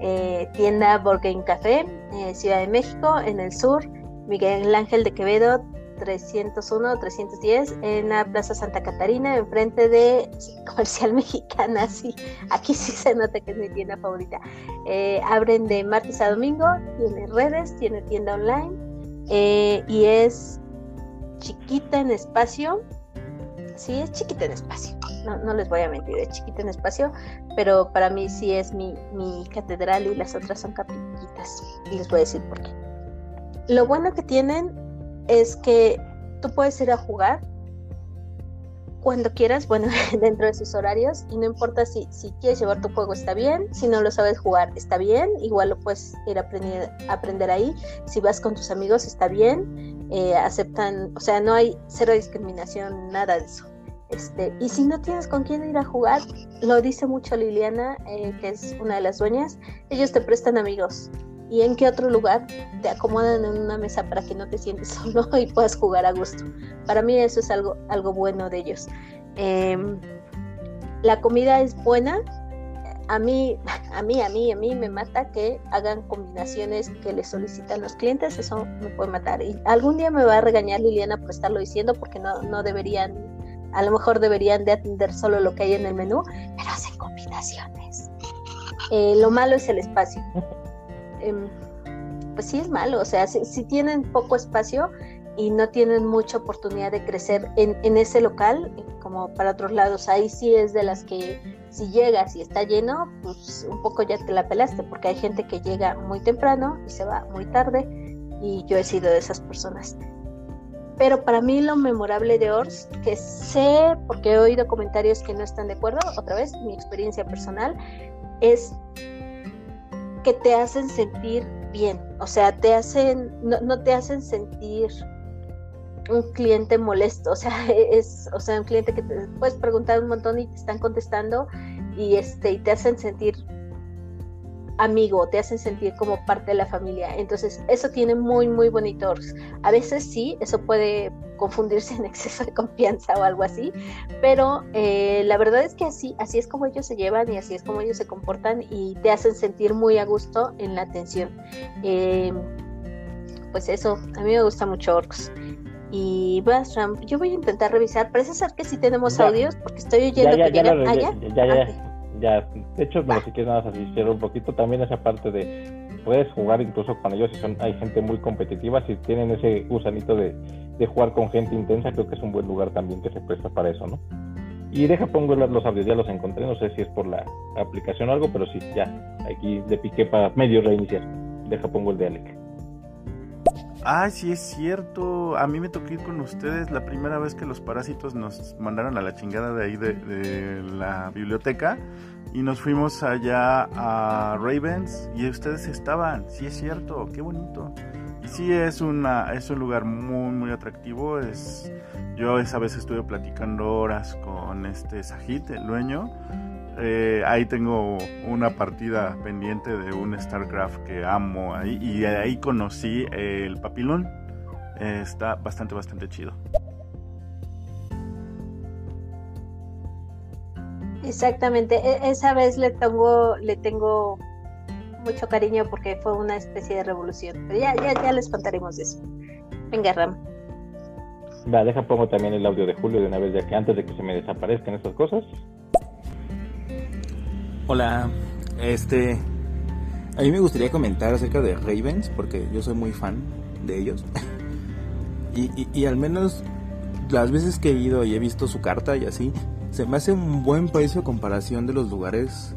Eh, tienda Borgen Café, eh, Ciudad de México, en el sur, Miguel Ángel de Quevedo, 301-310, en la Plaza Santa Catarina, enfrente de [laughs] Comercial Mexicana, sí, aquí sí se nota que es mi tienda favorita. Eh, abren de martes a domingo, tiene redes, tiene tienda online y es chiquita en espacio, sí, es chiquita en espacio. No, les voy a mentir, es chiquita en espacio, pero para mí sí es mi, catedral y las otras son capillitas. Y les voy a decir por qué. Lo bueno que tienen es que tú puedes ir a jugar cuando quieras, bueno, [laughs] dentro de sus horarios, y no importa si, si quieres llevar tu juego, está bien, si no lo sabes jugar, está bien, igual lo puedes ir a aprender ahí, si vas con tus amigos, está bien, eh, aceptan, o sea, no hay cero discriminación, nada de eso. Este, y si no tienes con quién ir a jugar, lo dice mucho Liliana, eh, que es una de las dueñas, ellos te prestan amigos. ¿Y en qué otro lugar te acomodan en una mesa para que no te sientes [laughs] solo y puedas jugar a gusto? Para mí eso es algo, algo bueno de ellos. Em, la comida es buena. A mí, a mí, a mí, a mí me mata que hagan combinaciones que le solicitan los clientes. Eso me puede matar. Y algún día me va a regañar Liliana por estarlo diciendo porque no, no deberían a lo mejor deberían de atender solo lo que hay en el menú, pero hacen combinaciones. Eh, lo malo es el espacio. [laughs] Em, pues sí es malo, o sea, si, tienen poco espacio y no tienen mucha oportunidad de crecer en, en, ese local, como para otros lados, ahí sí es de las que si llegas y está lleno, pues un poco ya te la pelaste, porque hay gente que llega muy temprano y se va muy tarde, y yo he sido de esas personas. Pero para mí lo memorable de Ors, que sé, porque he oído comentarios que no están de acuerdo, otra vez, mi experiencia personal, es que te hacen sentir bien. O sea, te hacen, no, te hacen sentir un cliente molesto. O sea, [laughs] es, o sea, un cliente que te puedes preguntar un montón y te están contestando y este, y te hacen sentir amigo, te hacen sentir como parte de la familia. Entonces, eso tiene muy, muy bonitos. A veces sí, eso puede confundirse [laughs] en exceso de confianza o algo así, pero eh, la verdad es que así, así es como ellos se llevan y así es como ellos se comportan y te hacen sentir muy a gusto en la atención. Em, pues eso, a mí me gusta mucho Orcs. Y vas, yo voy a intentar revisar. Parece ser que sí tenemos audios, porque estoy oyendo que ya, ya, ya, ya, ah, ya, de hecho, bueno, si quieres nada más así un poquito, también esa parte de puedes jugar incluso con ellos si son, hay gente muy competitiva, si tienen ese gusanito de, jugar con gente intensa, creo que es un buen lugar también que se presta para eso, ¿no? Y deja pongo los audios, ya los encontré, no sé si es por la aplicación o algo, pero sí, ya, aquí le piqué para medio reiniciar. Deja pongo el de Alec. Ah, sí es cierto. A mí me tocó con ustedes la primera vez que los parásitos nos mandaron a la chingada de ahí de, la biblioteca y nos fuimos allá a Ravens y ustedes estaban. Sí es cierto, qué bonito. Y sí es una es un lugar muy muy atractivo. Es yo esa vez estuve platicando horas con este Sajid, el dueño eh, ahí tengo una partida pendiente de un StarCraft que amo ahí y ahí conocí el papilón. Eh, está bastante, bastante chido. Exactamente, e, esa vez le tengo, le tengo mucho cariño porque fue una especie de revolución. Pero ya, ya, ya les contaremos eso. Venga, Ram. Va, deja pongo también el audio de Julio de una vez, ya que antes de que se me desaparezcan estas cosas. Hola, este. A mí me gustaría comentar acerca de Ravens, porque yo soy muy fan de ellos. [laughs] y, al menos las veces que he ido y he visto su carta y así, se me hace un buen precio comparación de los lugares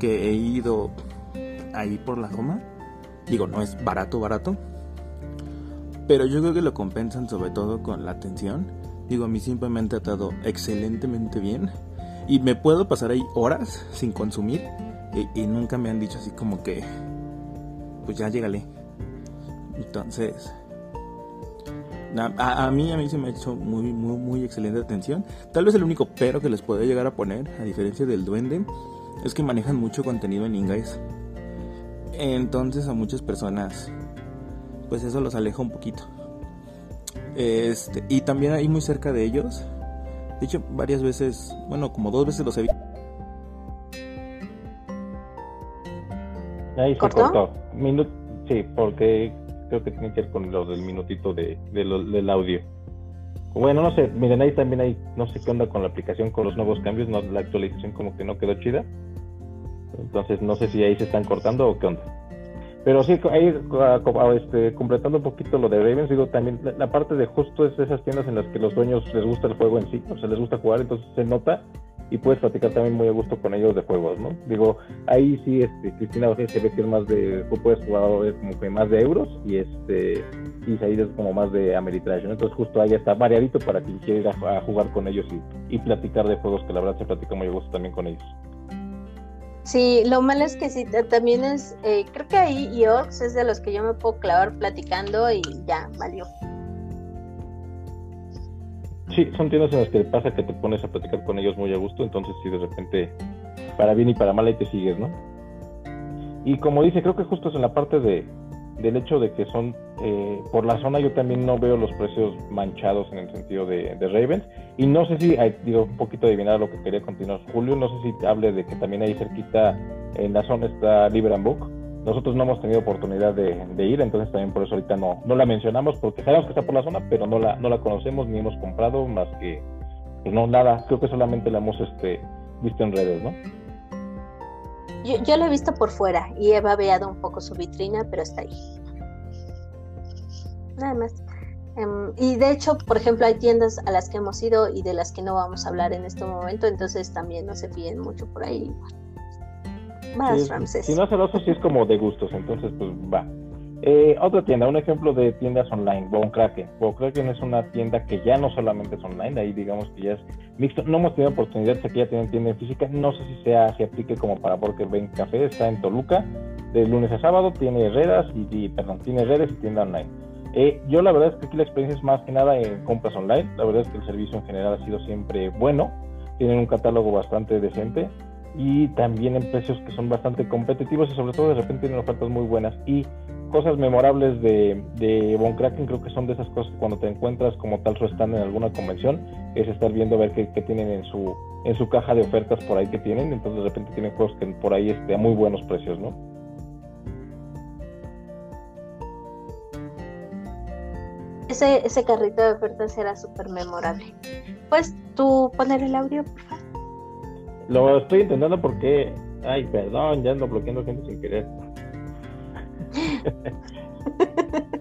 que he ido ahí por la Roma. Digo, no es barato, barato. Pero yo creo que lo compensan sobre todo con la atención. Digo, a mí simplemente ha estado excelentemente bien. Y me puedo pasar ahí horas sin consumir y, nunca me han dicho así como que, pues ya llégale. Entonces, a, mí, a mí se me ha hecho muy, muy, muy excelente atención. Tal vez el único pero que les puedo llegar a poner, a diferencia del duende, es que manejan mucho contenido en inglés. Entonces a muchas personas, pues eso los aleja un poquito. Este, y también ahí muy cerca de ellos de hecho, varias veces, bueno, como dos veces los he visto. Ahí se cortó. sí, porque creo que tiene que ver con lo del minutito de, del audio. Bueno, no sé, miren, ahí también hay, no sé qué onda con la aplicación, con los nuevos cambios, no, la actualización como que no quedó chida. Entonces, no sé si ahí se están cortando o qué onda. Pero sí, ahí este, completando un poquito lo de Ravens, digo, también la, parte de justo es esas tiendas en las que los dueños les gusta el juego en sí, o sea, les gusta jugar, entonces se nota y puedes platicar también muy a gusto con ellos de juegos, ¿no? Digo, ahí sí, este, Cristina se ve que es más de, tú puedes jugar como que más de euros y este, y ahí es como más de Ameritrash, ¿no? Entonces justo ahí está variadito para quien quiera ir a, jugar con ellos y, y platicar de juegos que la verdad se platica muy a gusto también con ellos. Sí, lo malo es que sí, también es, eh, creo que ahí IOX es de los que yo me puedo clavar platicando y ya, valió. Sí, son tiendas en las que pasa que te pones a platicar con ellos muy a gusto, entonces sí, de repente, para bien y para mal ahí te sigues, ¿no? Y como dice, creo que justo es en la parte de, del hecho de que son eh, por la zona yo también no veo los precios manchados en el sentido de, Ravens. Y no sé si digo un poquito adivinar lo que quería continuar Julio no sé si hable de que también ahí cerquita en la zona está Liberan Book. Nosotros no hemos tenido oportunidad de, ir entonces también por eso ahorita no no la mencionamos porque sabemos que está por la zona pero no la no la conocemos ni hemos comprado más que pues no nada. Creo que solamente la hemos este visto en redes no yo, yo la he visto por fuera y he babeado un poco su vitrina, pero está ahí. Nada más. Em, y de hecho, por ejemplo, hay tiendas a las que hemos ido y de las que no vamos a hablar en este momento, entonces también no se fíen mucho por ahí. Más Ramses. Si no celoso, sí es como de gustos, entonces pues va. Eh, otra tienda, un ejemplo de tiendas online, Bonkraken. Bonkraken es una tienda que ya no solamente es online, ahí digamos que ya es mixto. No hemos tenido oportunidad, sé que ya tienen tienda en física, no sé si sea, si aplique como para porque ven café, está en Toluca, de lunes a sábado, tiene herreras y, perdón, tiene redes y tienda online. Eh, yo la verdad es que aquí la experiencia es más que nada en compras online, la verdad es que el servicio en general ha sido siempre bueno, tienen un catálogo bastante decente y también en precios que son bastante competitivos y sobre todo de repente tienen ofertas muy buenas y cosas memorables de, de Von Kraken creo que son de esas cosas que cuando te encuentras como tal su stand en alguna convención es estar viendo a ver qué, tienen en su en su caja de ofertas por ahí que tienen entonces de repente tienen juegos que por ahí este, a muy buenos precios no ese, ese carrito de ofertas era súper memorable. Pues tú poner el audio por favor. Lo estoy intentando porque ay perdón ya ando bloqueando gente sin querer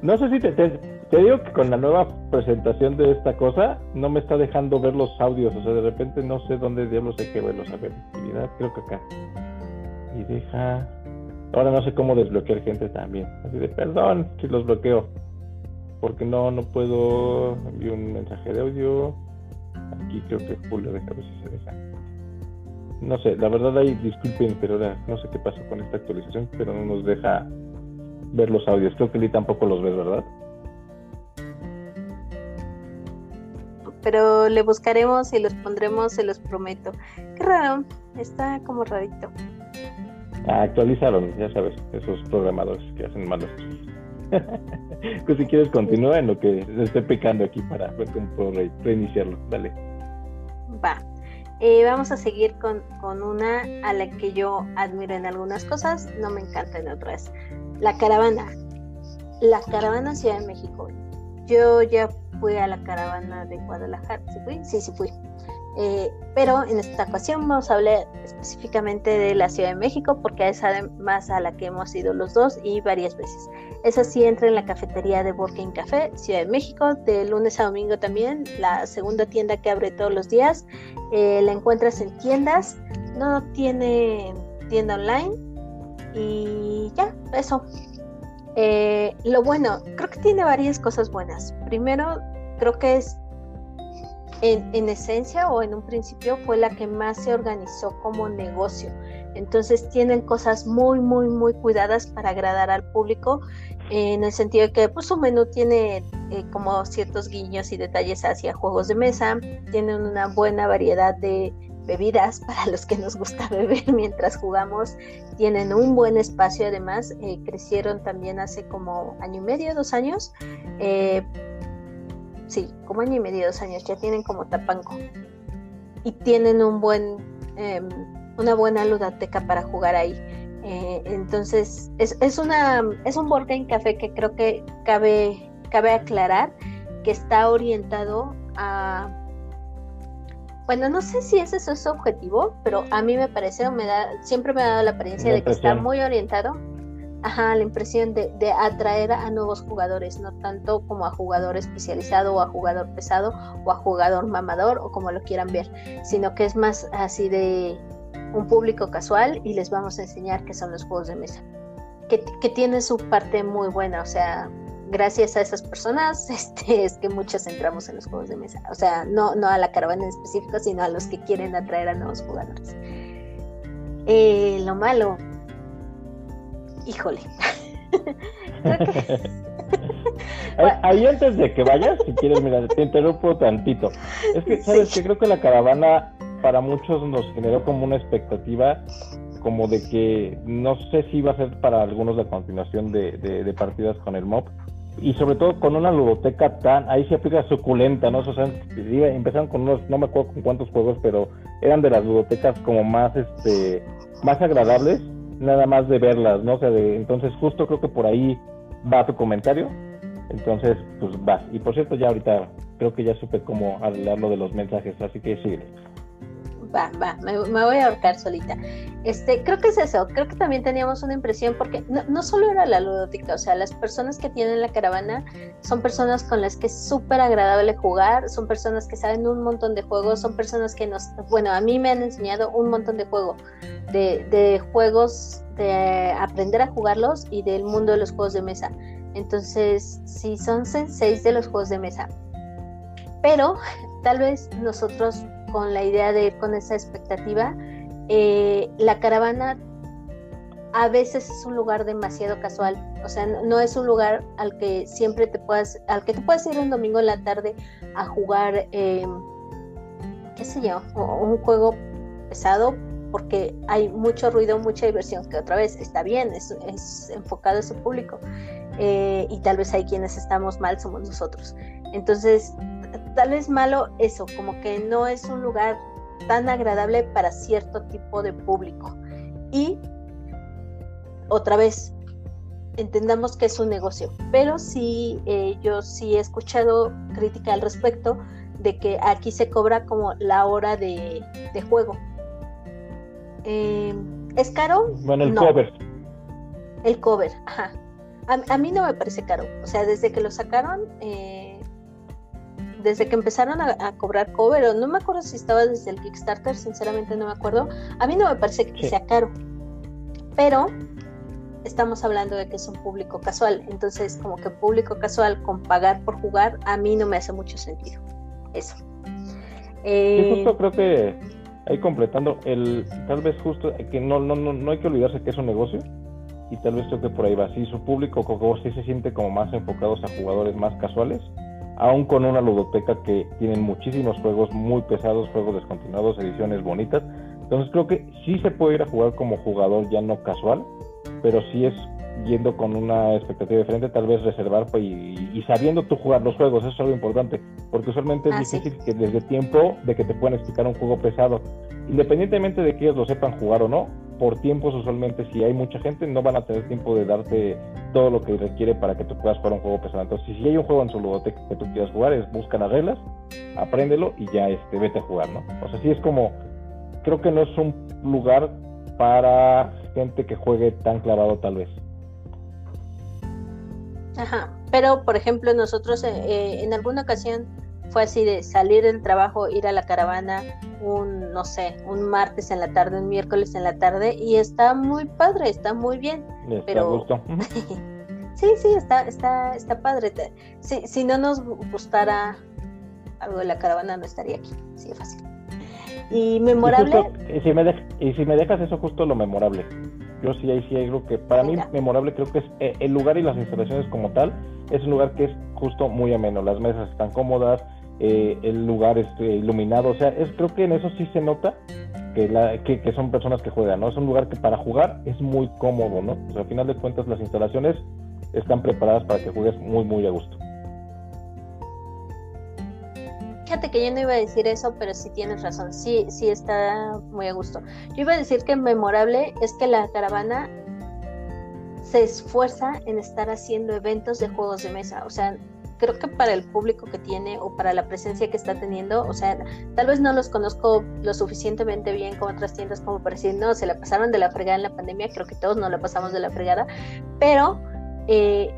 no sé si te, digo que con la nueva presentación de esta cosa no me está dejando ver los audios. O sea, de repente no sé dónde diablos hay que verlos. A ver, actividad, creo que acá. Y deja. Ahora no sé cómo desbloquear gente también. Así de perdón si los bloqueo. Porque no, no puedo enviar un mensaje de audio. Aquí creo que Julio deja ver si se deja. No sé, la verdad ahí disculpen, pero no sé qué pasó con esta actualización, pero no nos deja ver los audios. Creo que Lee tampoco los ves, ¿verdad? Pero le buscaremos y los pondremos, se los prometo. Qué raro, está como rarito. Ah, actualizaron, ya sabes, esos programadores que hacen malos. [laughs] pues si quieres continúa en lo que esté pecando aquí para ver cómo puedo reiniciarlo. Dale. Va. Eh, vamos a seguir con, con, una a la que yo admiro en algunas cosas, no me encanta en otras. La caravana. La caravana Ciudad de México. Yo ya fui a la caravana de Guadalajara. ¿Sí fui? Sí, sí fui. Eh, pero en esta ocasión vamos a hablar específicamente de la Ciudad de México porque es además a la que hemos ido los dos y varias veces. Esa sí entra en la cafetería de Working Café, Ciudad de México, de lunes a domingo también, la segunda tienda que abre todos los días. Eh, la encuentras en tiendas, no tiene tienda online y ya, eso. Eh, lo bueno, creo que tiene varias cosas buenas. Primero, creo que es en, esencia o en un principio fue la que más se organizó como negocio. Entonces tienen cosas muy, muy, muy cuidadas para agradar al público, en el sentido de que pues, su menú tiene eh, como ciertos guiños y detalles hacia juegos de mesa, tienen una buena variedad de bebidas [laughs] para los que nos gusta [laughs] beber mientras jugamos, tienen un buen espacio además, eh, crecieron también hace como año y medio, dos años. Eh, sí, como año y medio, dos años, ya tienen como tapanco. Y tienen un buen, em, una buena ludoteca para jugar ahí. Eh, entonces, es, es, una, es un game café que creo que cabe, cabe aclarar que está orientado a... Bueno, no sé si ese es su objetivo, pero a mí me parece, me da, siempre me ha dado la apariencia de que está muy orientado ajá, la impresión de, atraer a nuevos jugadores, no tanto como a jugador especializado o a jugador pesado o a jugador mamador o como lo quieran ver, sino que es más así de un público casual y les vamos a enseñar qué son los juegos de mesa, que, que tiene su parte muy buena, o sea, gracias a esas personas [laughs] este, es que muchos entramos en los juegos de mesa, o sea, no, no a la caravana en específico, sino a los que quieren atraer a nuevos jugadores. Eh, lo malo, híjole. [laughs] Ahí [laughs] antes de que vayas, si quieres, mira, te interrumpo tantito. Es que, ¿sabes que Creo que la caravana para muchos nos generó como una expectativa como de que no sé si iba a ser para algunos la continuación de, de, partidas con el MOB y sobre todo con una ludoteca tan, ahí se aplica suculenta, ¿no? O sea, empezaron con unos, no me acuerdo con cuántos juegos, pero eran de las ludotecas como más, este, más agradables nada más de verlas, ¿no? O sea, de, entonces justo creo que por ahí va tu comentario. Entonces, pues vas. Y por cierto, ya ahorita creo que ya supe cómo lo de los mensajes, así que sigue va, va, me, voy a ahorcar solita. Este, creo que es eso, creo que también teníamos una impresión, porque no, no solo era la ludótica, o sea, las personas que tienen la caravana son personas con las que es súper agradable jugar, son personas que saben un montón de juegos, son personas que nos, bueno, a mí me han enseñado un montón de juegos, de, de juegos, de aprender a jugarlos y del mundo de los juegos de mesa. Entonces, sí, son seis de los juegos de mesa. Pero tal vez nosotros con la idea de ir con esa expectativa. Eh, la caravana a veces es un lugar demasiado casual, o sea, no, es un lugar al que siempre te puedas, al que te puedas ir un domingo en la tarde a jugar, em, qué sé yo, un juego pesado porque hay mucho ruido, mucha diversión, que otra vez está bien, es, es enfocado a su público. Eh, y tal vez hay quienes estamos mal, somos nosotros. Entonces, tal vez malo eso, como que no es un lugar tan agradable para cierto tipo de público. Y otra vez, entendamos que es un negocio, pero sí, eh, yo sí he escuchado crítica al respecto de que aquí se cobra como la hora de, juego. Eh, ¿Es caro? Bueno, el cover. El cover, ajá. A, mí no me parece caro. O sea, desde que lo sacaron, eh, desde que empezaron a, cobrar cover, o no me acuerdo si estaba desde el Kickstarter, sinceramente no me acuerdo, a mí no me parece que sea caro, pero estamos hablando de que es un público casual, entonces como que público casual con pagar por jugar, a mí no me hace mucho sentido. Eso. Eh, justo creo que ahí completando el tal vez justo que no no no no hay que olvidarse que es un negocio y tal vez creo que por ahí va sí su público como sí se siente como más enfocados a jugadores más casuales aún con una ludoteca que tienen muchísimos juegos muy pesados juegos descontinuados ediciones bonitas. Entonces creo que sí se puede ir a jugar como jugador ya no casual pero sí es yendo con una expectativa diferente, tal vez reservar pues, y, sabiendo tú jugar los juegos, eso es algo importante, porque usualmente es difícil que desde tiempo de que te puedan explicar un juego pesado, independientemente de que ellos lo sepan jugar o no, por tiempos usualmente si hay mucha gente no van a tener tiempo de darte todo lo que requiere para que tú puedas jugar un juego pesado. Entonces, si hay un juego en su ludoteca que tú quieras jugar, es busca las reglas, apréndelo y ya este, vete a jugar, ¿no? O sea, sí es como, creo que no es un lugar para gente que juegue tan clavado tal vez. Ajá, pero por ejemplo nosotros eh, eh, en alguna ocasión fue así de salir del trabajo, ir a la caravana un, no sé, un martes en la tarde, un miércoles en la tarde y está muy padre, está muy bien. pero... [laughs] sí, sí, está, está, está padre. Si, si no nos gustara algo de la caravana no estaría aquí, sí fácil. Y memorable. Y, si me y si me dejas eso justo lo memorable yo sí ahí sí hay algo que para mí memorable creo que es eh, el lugar y las instalaciones como tal es un lugar que es justo muy ameno las mesas están cómodas eh, el lugar es iluminado. O sea es creo que en eso sí se nota que, la, que, son personas que juegan no es un lugar que para jugar es muy cómodo no o sea, al final de cuentas las instalaciones están preparadas para que juegues muy muy a gusto. Fíjate que yo no iba a decir eso, pero sí tienes razón, sí, sí está muy a gusto. Yo iba a decir que memorable es que la caravana se esfuerza en estar haciendo eventos de juegos de mesa, o sea, creo que para el público que tiene o para la presencia que está teniendo, o sea, tal vez no los conozco lo suficientemente bien como otras tiendas como para decir, no, se la pasaron de la fregada en la pandemia, creo que todos no la pasamos de la fregada, pero eh,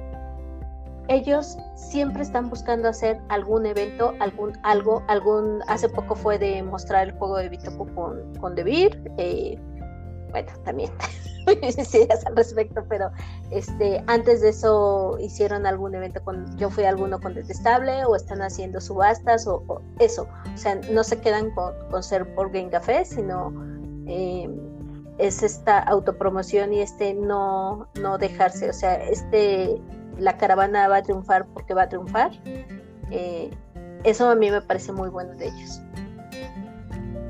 ellos siempre están buscando hacer algún evento, algún algo, algún, hace poco fue de mostrar el juego de Bitoku con, con Debir, eh, bueno, también [laughs] ideas al respecto, pero este, antes de eso hicieron algún evento con, yo fui a alguno con Detestable, o están haciendo subastas, o, eso, o sea, no se quedan con, con ser por Game Café, sino eh, es esta autopromoción y este no, no dejarse, o sea, este la caravana va a triunfar porque va a triunfar. Eh, eso a mí me parece muy bueno de ellos.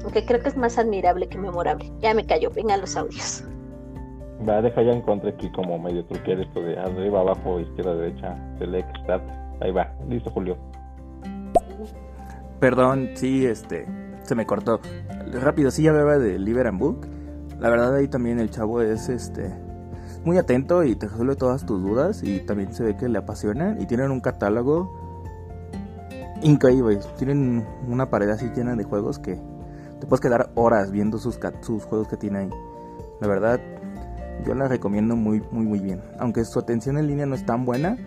Aunque creo que es más admirable que memorable. Ya me cayó, vengan los audios. Va, deja ya encontré aquí como medio truquear esto de arriba, abajo, izquierda, derecha, select, start. Ahí va, listo Julio. Perdón, sí, este, se me cortó. Rápido, sí ya hablaba de Liber and Book. La verdad ahí también el chavo es este muy atento y te resuelve todas tus dudas y también se ve que le apasionan y tienen un catálogo increíble. Tienen una pared así llena de juegos que te puedes quedar horas viendo sus, sus juegos que tiene ahí. La verdad, yo la recomiendo muy, muy, muy bien. Aunque su atención en línea no es tan buena,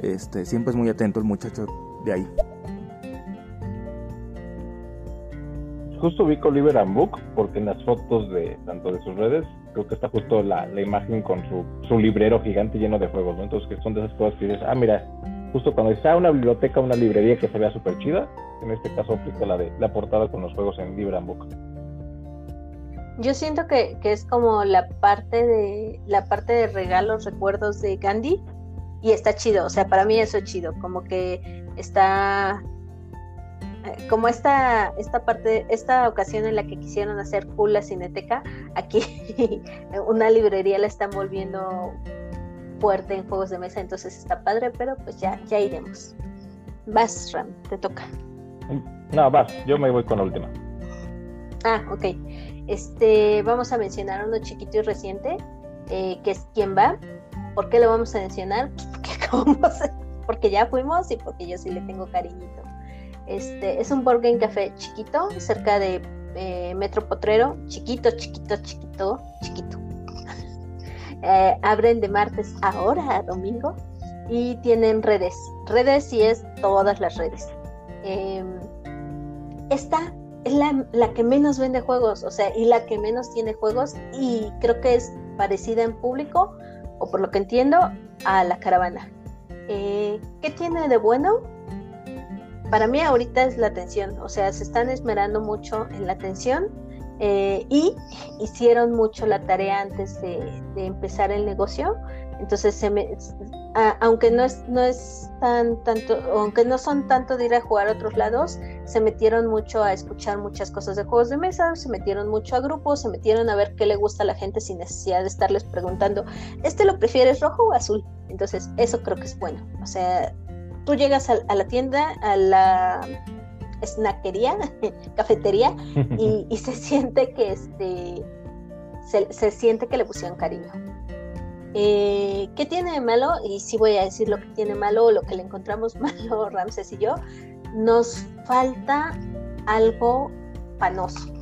este, siempre es muy atento el muchacho de ahí. Justo vi con Liber Book porque en las fotos de tanto de sus redes creo que está justo la, la imagen con su, su, librero gigante lleno de juegos, ¿no? Entonces, que son de esas cosas que dices, ah, mira, justo cuando está una biblioteca, una librería que se vea súper chida, en este caso aplica la de la portada con los juegos en Libra Book. Yo siento que, que, es como la parte de la parte de regalos, recuerdos de Gandhi y está chido, o sea, para mí eso es chido, como que está como esta, esta parte, esta ocasión en la que quisieron hacer cool la cineteca, aquí [laughs] una librería la están volviendo fuerte en juegos de mesa, entonces está padre, pero pues ya, ya iremos. Vas, Ram, te toca. No, vas, yo me voy con la última. Ah, ok. Este, vamos a mencionar uno chiquito y reciente, eh, que es quién va. ¿Por qué lo vamos a mencionar? [laughs] Porque, porque ya fuimos y porque yo sí le tengo cariñito. Este, es un Board Café chiquito, cerca de eh, Metro Potrero, chiquito, chiquito, chiquito, chiquito. Eh, abren de martes ahora a domingo y tienen redes. Redes y es todas las redes. Em, esta es la, la, que menos vende juegos, o sea, y la que menos tiene juegos, y creo que es parecida en público, o por lo que entiendo, a la caravana. Eh, ¿Qué tiene de bueno? Para mí ahorita es la atención, o sea, se están esmerando mucho en la atención eh, y hicieron mucho la tarea antes de, empezar el negocio. Entonces, aunque no es, no es tan tanto, aunque no son tanto de ir a jugar a otros lados, se metieron mucho a escuchar muchas cosas de juegos de mesa, se metieron mucho a grupos, se metieron a ver qué le gusta a la gente sin necesidad de estarles preguntando, ¿este lo prefieres rojo o azul? Entonces, eso creo que es bueno. O sea, tú llegas a, la tienda, a la snackería, [laughs] cafetería, [laughs] y, se siente que este se, siente que le pusieron cariño. Eh, ¿Qué tiene de malo? Y sí voy a decir lo que tiene malo o lo que le encontramos [laughs] malo, Ramses y yo. Nos falta algo panoso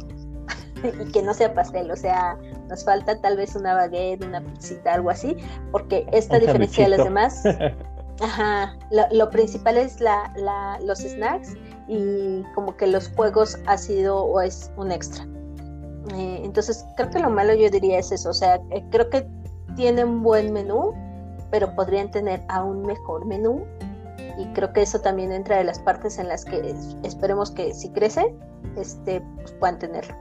y que no sea pastel, o sea, nos falta tal vez una baguette, una pizzita, algo así, porque esta diferencia de los demás Ajá, lo, principal es la, la, los snacks y como que los juegos ha sido o es un extra. Eh, entonces, creo que lo malo yo diría es eso, o sea, eh, creo que tienen un buen menú, pero podrían tener aún mejor menú y creo que eso también entra de las partes en las que esperemos que si crece, este, pues puedan tenerlo.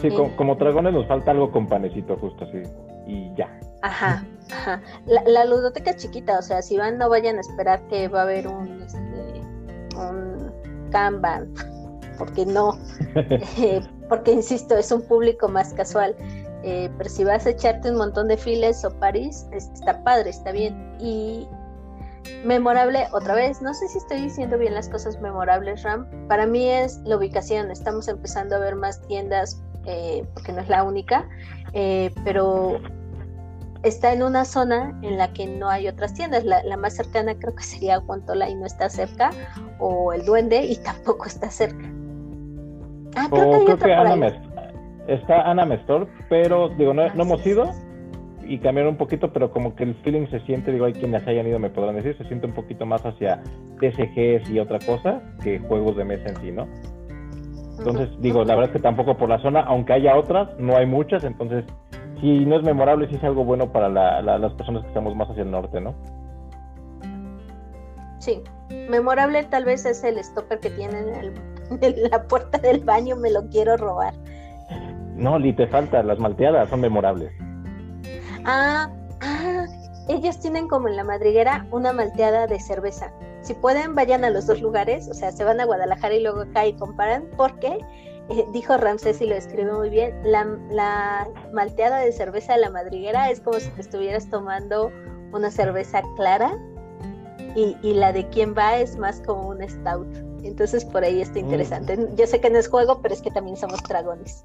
Sí, como, como dragones nos falta algo con panecito justo así y ya. Ajá, ajá. La, la, ludoteca es chiquita, o sea, si van no vayan a esperar que va a haber un, este, un Kanban, porque no, [laughs] eh, porque insisto, es un público más casual. Eh, pero si vas a echarte un montón de files o París, está padre, está bien. Y memorable, otra vez, no sé si estoy diciendo bien las cosas memorables, Ram. Para mí es la ubicación. Estamos empezando a ver más tiendas, eh, porque no es la única, pero está en una zona en la que no hay otras tiendas. La, más cercana creo que sería Guantola y no está cerca, o El Duende y [laughs] tampoco está cerca. Ah, creo que, hay Ana está Ana Mestor, pero digo, no, no hemos ido y cambiaron un poquito, pero como que el feeling se siente, digo, hay quienes hayan ido me podrán decir, se siente un poquito más hacia TCGs y otra cosa que juegos de mesa en sí, ¿no? Entonces, digo, la verdad es que tampoco por la zona, aunque haya otras, no hay muchas, entonces si no es memorable, sí es algo bueno para las personas que estamos más hacia el norte, ¿no? Sí, memorable tal vez es el stopper que tiene [laughs] en, la puerta del baño, me lo quiero robar. No, ni te falta, las malteadas son memorables. Ah, ah, ellos tienen como en la madriguera una malteada de cerveza. Si pueden, vayan a los dos lugares, o sea, se van a Guadalajara y luego acá y comparan, porque eh, dijo Ramsés y lo escribe muy bien, la, malteada de cerveza de la madriguera es como si te estuvieras tomando una cerveza clara y, la de quien va es más como un stout. Entonces por ahí está interesante. Mm. Yo sé que no es juego, pero es que también somos dragones.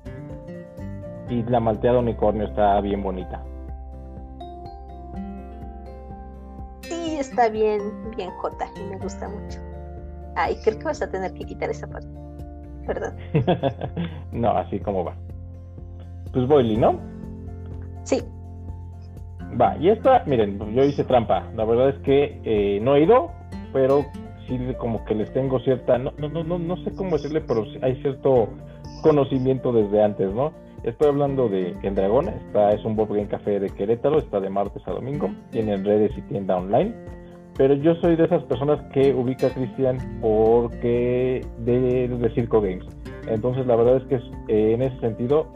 Y la malteada unicornio está bien bonita. Sí, está bien, bien jota y me gusta mucho. Ay, creo que vas a tener que quitar esa parte. Perdón. [laughs] no, así como va. Pues Boily, ¿no? Sí. Va, y esta, miren, yo hice trampa. La verdad es que eh, no he ido, pero sí como que les tengo cierta, no, no, no, no sé cómo decirle, pero hay cierto conocimiento desde antes, ¿no? Estoy hablando de El Dragón, está, es un Bob Game Café de Querétaro, está de martes a domingo, tiene redes y tienda online pero yo soy de esas personas que ubica a Cristian porque de, Circo Games. Entonces la verdad es que eh, en ese sentido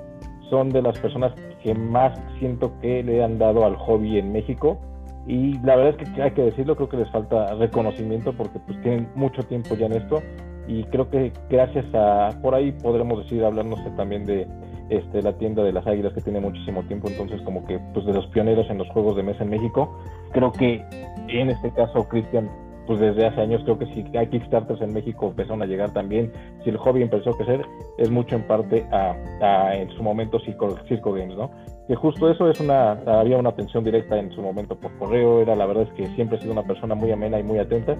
son de las personas que más siento que le han dado al hobby en México y la verdad es que hay que decirlo, creo que les falta reconocimiento porque pues tienen mucho tiempo ya en esto y creo que gracias a, por ahí podremos decir, hablarnos también de este, la tienda de las águilas que tiene muchísimo tiempo, entonces como que pues de los pioneros en los juegos de mesa en México, creo que en este caso Cristian pues desde hace años creo que si hay Kickstarters en México empezaron a llegar también, si el hobby empezó a crecer, es mucho en parte a, en su momento Circo, Circo, Games, ¿no? Que justo eso es una, había una atención directa en su momento por correo, era la verdad es que siempre he sido una persona muy amena y muy atenta,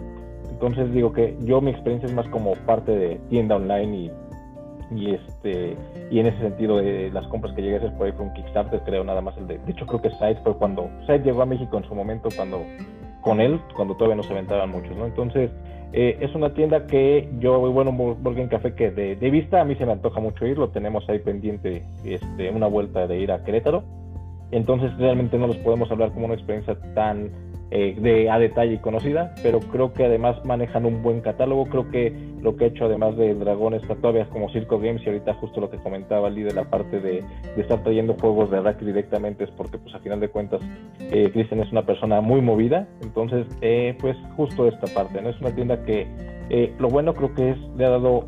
entonces digo que yo mi experiencia es más como parte de tienda online y y este y en ese sentido de las compras que llegué a hacer por ahí fue un Kickstarter creo nada más el de de hecho creo que Site fue cuando Site llegó a México en su momento cuando con él cuando todavía no se aventaban muchos no entonces Eh, es una tienda que yo, bueno, Burger Café que de, de, vista a mí se me antoja mucho ir, lo tenemos ahí pendiente este, una vuelta de ir a Querétaro. Entonces realmente no los podemos hablar como una experiencia tan eh, de, a detalle conocida, pero creo que además manejan un buen catálogo. Creo que lo que he hecho además de Dragón está todavía como Circo Games y ahorita justo lo que comentaba Lee de la parte de, estar trayendo juegos de Rack directamente es porque pues a final de cuentas eh, Christian es una persona muy movida, entonces eh, pues justo esta parte, ¿no? Es una tienda que eh, lo bueno creo que es, le ha dado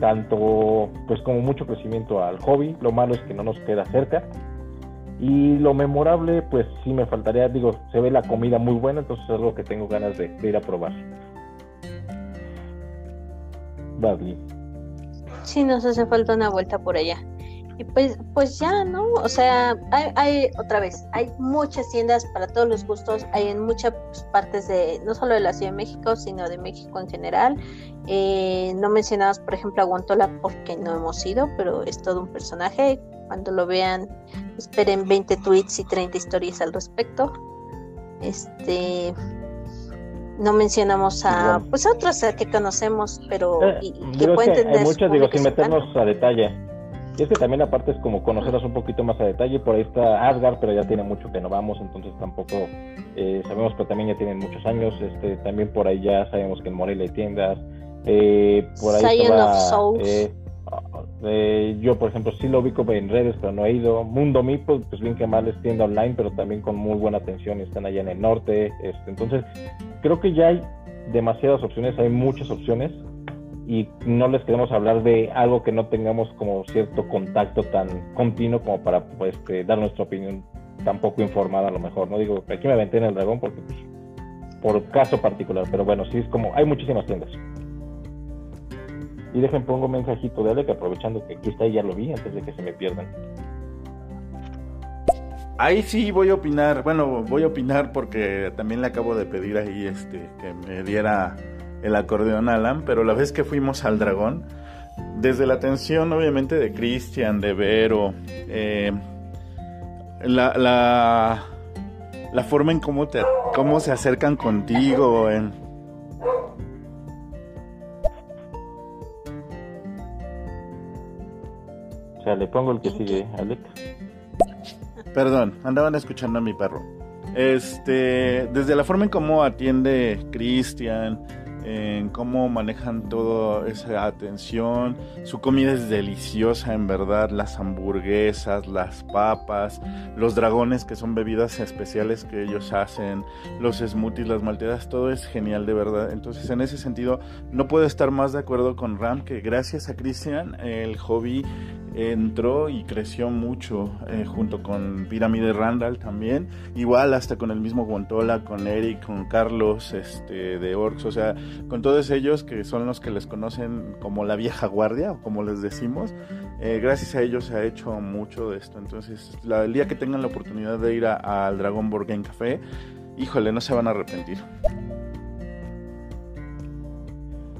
tanto pues como mucho crecimiento al hobby, lo malo es que no nos queda cerca, y lo memorable, pues sí me faltaría, digo, se ve la comida muy buena, entonces es algo que tengo ganas de, ir a probar. Badly. Sí, nos hace falta una vuelta por allá. Y pues, pues ya, ¿no? O sea, hay, hay, otra vez, hay muchas tiendas para todos los gustos, hay en muchas partes de, no solo de la Ciudad de México, sino de México en general. Eh, no mencionamos, por ejemplo, a Guantola porque no hemos ido, pero es todo un personaje. Cuando lo vean, esperen 20 tweets y 30 historias al respecto. Este no mencionamos a pues otros que conocemos, pero eh, y, que pueden entender. Hay muchos, digo, sin meternos a detalle. Y es que también aparte es como conocerlas un poquito más a detalle. Por ahí está Asgard, pero ya tiene mucho que no vamos, entonces tampoco eh, sabemos que también ya tienen muchos años. Este, también por ahí ya sabemos que en Morelia hay tiendas. Eh, por ahí eh, eh, yo, por ejemplo, sí lo ubico en redes, pero no he ido. Mundo Mipo, pues bien que mal es tienda online, pero también con muy buena atención y están allá en el norte. Este, entonces, creo que ya hay demasiadas opciones, hay muchas opciones y no les queremos hablar de algo que no tengamos como cierto contacto tan continuo como para pues, este, dar nuestra opinión tan poco informada a lo mejor. No digo, aquí me aventé en el dragón porque pues, por caso particular, pero bueno, sí es como, hay muchísimas tiendas. Y dejen, pongo un mensajito de Alec, aprovechando que aquí está y ya lo vi, antes de que se me pierdan. Ahí sí voy a opinar, bueno, voy a opinar porque también le acabo de pedir ahí este que me diera el acordeón Alan, pero la vez que fuimos al dragón, desde la atención obviamente de Christian, de Vero, eh, la, la, la, forma en cómo, te, cómo se acercan contigo, en, O sea, le pongo el que sigue, Alex. Perdón, andaban escuchando a mi perro. Este, desde la forma en cómo atiende Cristian, en cómo manejan toda esa atención. Su comida es deliciosa, en verdad. Las hamburguesas, las papas, los dragones, que son bebidas especiales que ellos hacen, los smoothies, las malteadas, todo es genial, de verdad. Entonces, en ese sentido, no puedo estar más de acuerdo con Ram que gracias a Cristian, el hobby entró y creció mucho eh, junto con Pirámide Randall también. Igual hasta con el mismo Guantola con Eric con Carlos este de Orcs o sea con todos ellos que son los que les conocen como la vieja guardia o como les decimos eh, gracias a ellos se ha hecho mucho de esto. Entonces la, el día que tengan la oportunidad de ir al Dragon Board Game Café híjole no se van a arrepentir.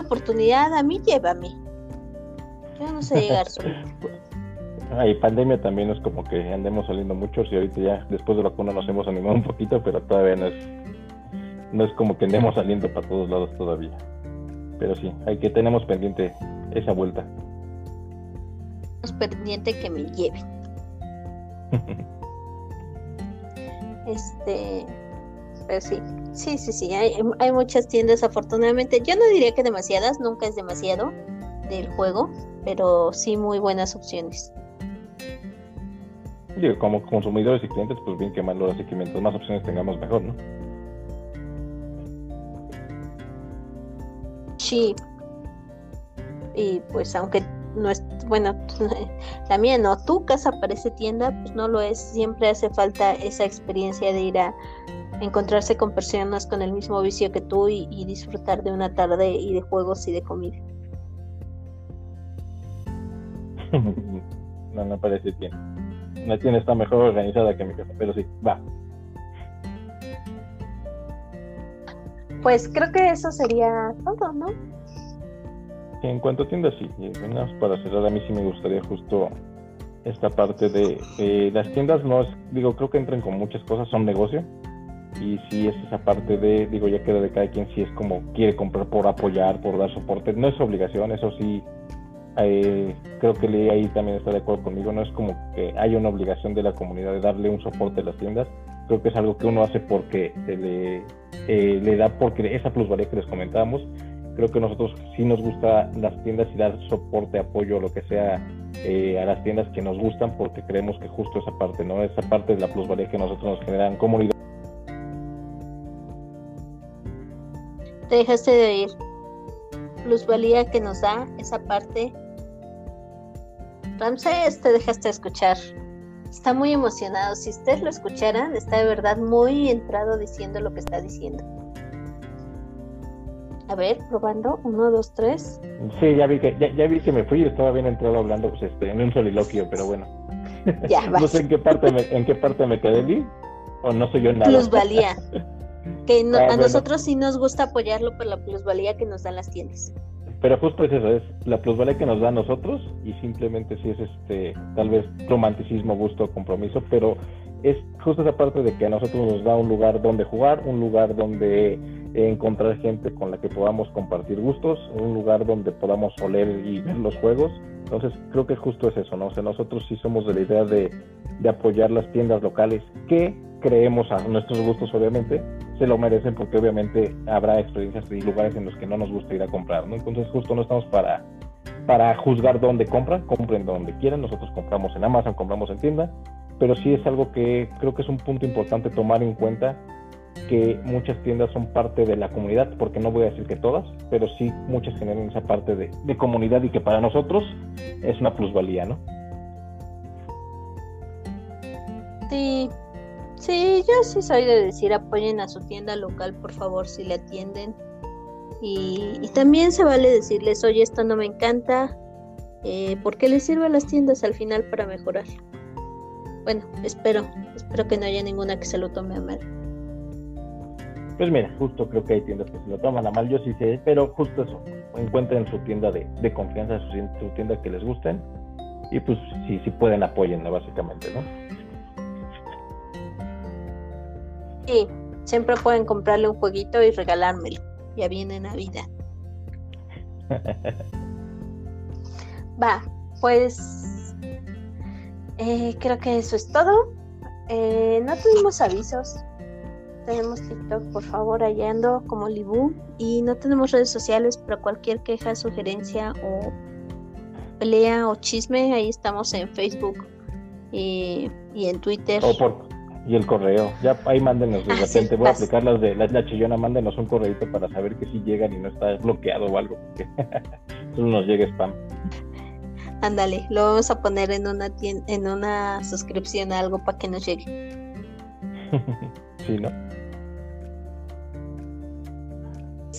Oportunidad a mí llévame. Yo no sé llegar [laughs] solo Ah, y pandemia también es como que andemos saliendo muchos y ahorita ya después de la vacuna nos hemos animado un poquito, pero todavía no es, no es como que andemos saliendo para todos lados todavía. Pero sí, hay que tenemos pendiente esa vuelta. Es pendiente que me lleven. [laughs] este, pero sí, sí, sí, sí, hay, hay muchas tiendas afortunadamente. Yo no diría que demasiadas, nunca es demasiado del juego, pero sí muy buenas opciones como consumidores y clientes, pues bien que más los mientras más opciones tengamos, mejor, ¿no? Sí. Y pues aunque no es, bueno, [laughs] la mía no, tu casa parece tienda, pues no lo es. Siempre hace falta esa experiencia de ir a encontrarse con personas con el mismo vicio que tú y, y disfrutar de una tarde y de juegos y de comida. [laughs] no, no parece bien la tienda está mejor organizada que mi casa, pero sí, va. Pues creo que eso sería todo, ¿no? En cuanto a tiendas, sí. para cerrar, a mí sí me gustaría justo esta parte de las tiendas no es, digo, creo que entran con muchas cosas, son negocio. y si es esa parte de, digo, ya queda de cada quien si es como quiere comprar por apoyar, por dar soporte, no es obligación, eso sí, eh, creo que Lee ahí también está de acuerdo conmigo, no es como que haya una obligación de la comunidad de darle un soporte a las tiendas, creo que es algo que uno hace porque se le, eh, le da, porque esa plusvalía que les comentábamos, creo que nosotros sí nos gusta las tiendas y dar soporte, apoyo, lo que sea eh, a las tiendas que nos gustan porque creemos que justo esa parte, ¿no? Esa parte de la plusvalía que nosotros nos generan comunidad. Te dejaste de ir. Plusvalía que nos da esa parte. Ramsés, te dejaste escuchar. Está muy emocionado. Si ustedes lo escucharan, está de verdad muy entrado diciendo lo que está diciendo. A ver, probando. Uno, dos, tres. Sí, ya vi que, ya, vi que me fui y estaba bien entrado hablando pues, este, en un soliloquio, pero bueno. Ya, [laughs] no sé en qué parte me, en qué parte me quedé, o no soy yo nada. Plusvalía. [laughs] Que ah, a nosotros sí nos gusta apoyarlo por la plusvalía que nos dan las tiendas. Pero justo es eso, es la plusvalía que nos da a nosotros y simplemente si es este, tal vez romanticismo, gusto, compromiso, pero es justo esa parte de que a nosotros nos da un lugar donde jugar, un lugar donde encontrar gente con la que podamos compartir gustos, un lugar donde podamos oler y ver los juegos. Entonces creo que justo es eso, ¿no? O sea, nosotros sí somos de la idea de, de apoyar las tiendas locales que creemos a nuestros gustos obviamente, se lo merecen porque obviamente habrá experiencias y lugares en los que no nos gusta ir a comprar, ¿no? Entonces justo no estamos para, para juzgar dónde compran, compren donde quieran, nosotros compramos en Amazon, compramos en tienda, pero sí es algo que creo que es un punto importante tomar en cuenta que muchas tiendas son parte de la comunidad, porque no voy a decir que todas, pero sí muchas generan esa parte de, de comunidad y que para nosotros es una plusvalía, ¿no? Sí, sí, yo sí soy de decir apoyen a su tienda local, por favor, si le atienden. Y, también se vale decirles, oye, esto no me encanta, eh, porque les sirve a las tiendas al final para mejorar. Bueno, espero, espero que no haya ninguna que se lo tome a mal. Pues mira, justo creo que hay tiendas que se lo toman a mal, yo sí sé, pero justo eso, encuentren su tienda de, de confianza, su, tienda que les gusten y pues si sí, pueden apoyen, básicamente, ¿no? Sí, siempre pueden comprarle un jueguito y regalármelo, ya viene Navidad. [laughs] Va, pues eh, creo que eso es todo. Eh, no tuvimos avisos, tenemos TikTok, por favor, allá ando como Libu. Y no tenemos redes sociales, pero cualquier queja, sugerencia o pelea o chisme, ahí estamos en Facebook y, en Twitter. Y el correo. Ya ahí mándenos de ah, repente. Voy a aplicar las de la, chillona. Mándenos un correito para saber que si llegan y no está bloqueado o algo. Porque [laughs] solo nos llega spam. Ándale, lo vamos a poner en una en una suscripción a algo para que nos llegue. [laughs] sí, ¿no?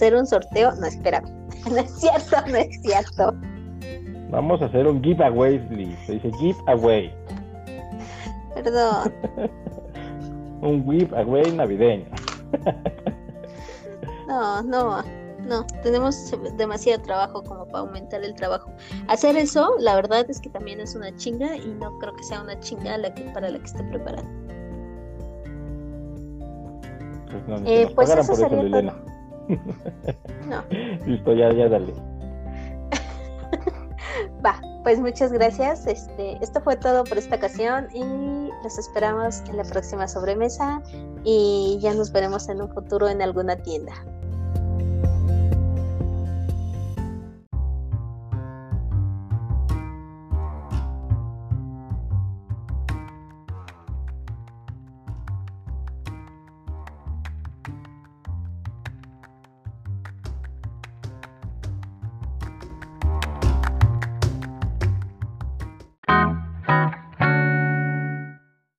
hacer un sorteo. No, espera. [laughs] No es cierto, no es cierto. Vamos a hacer un giveaway, Liz. Se dice giveaway. Perdón. Un giveaway navideño. no, no, no. Tenemos demasiado trabajo como para aumentar el trabajo. Hacer eso, la verdad es que también es una chinga y no creo que sea una chinga la que, para la que esté preparada. Pues, no, eh, pues eso sería [laughs] No. Listo, ya, ya dale. [laughs] Va, pues muchas gracias. Este, esto fue todo por esta ocasión y los esperamos en la próxima sobremesa y ya nos veremos en un futuro en alguna tienda.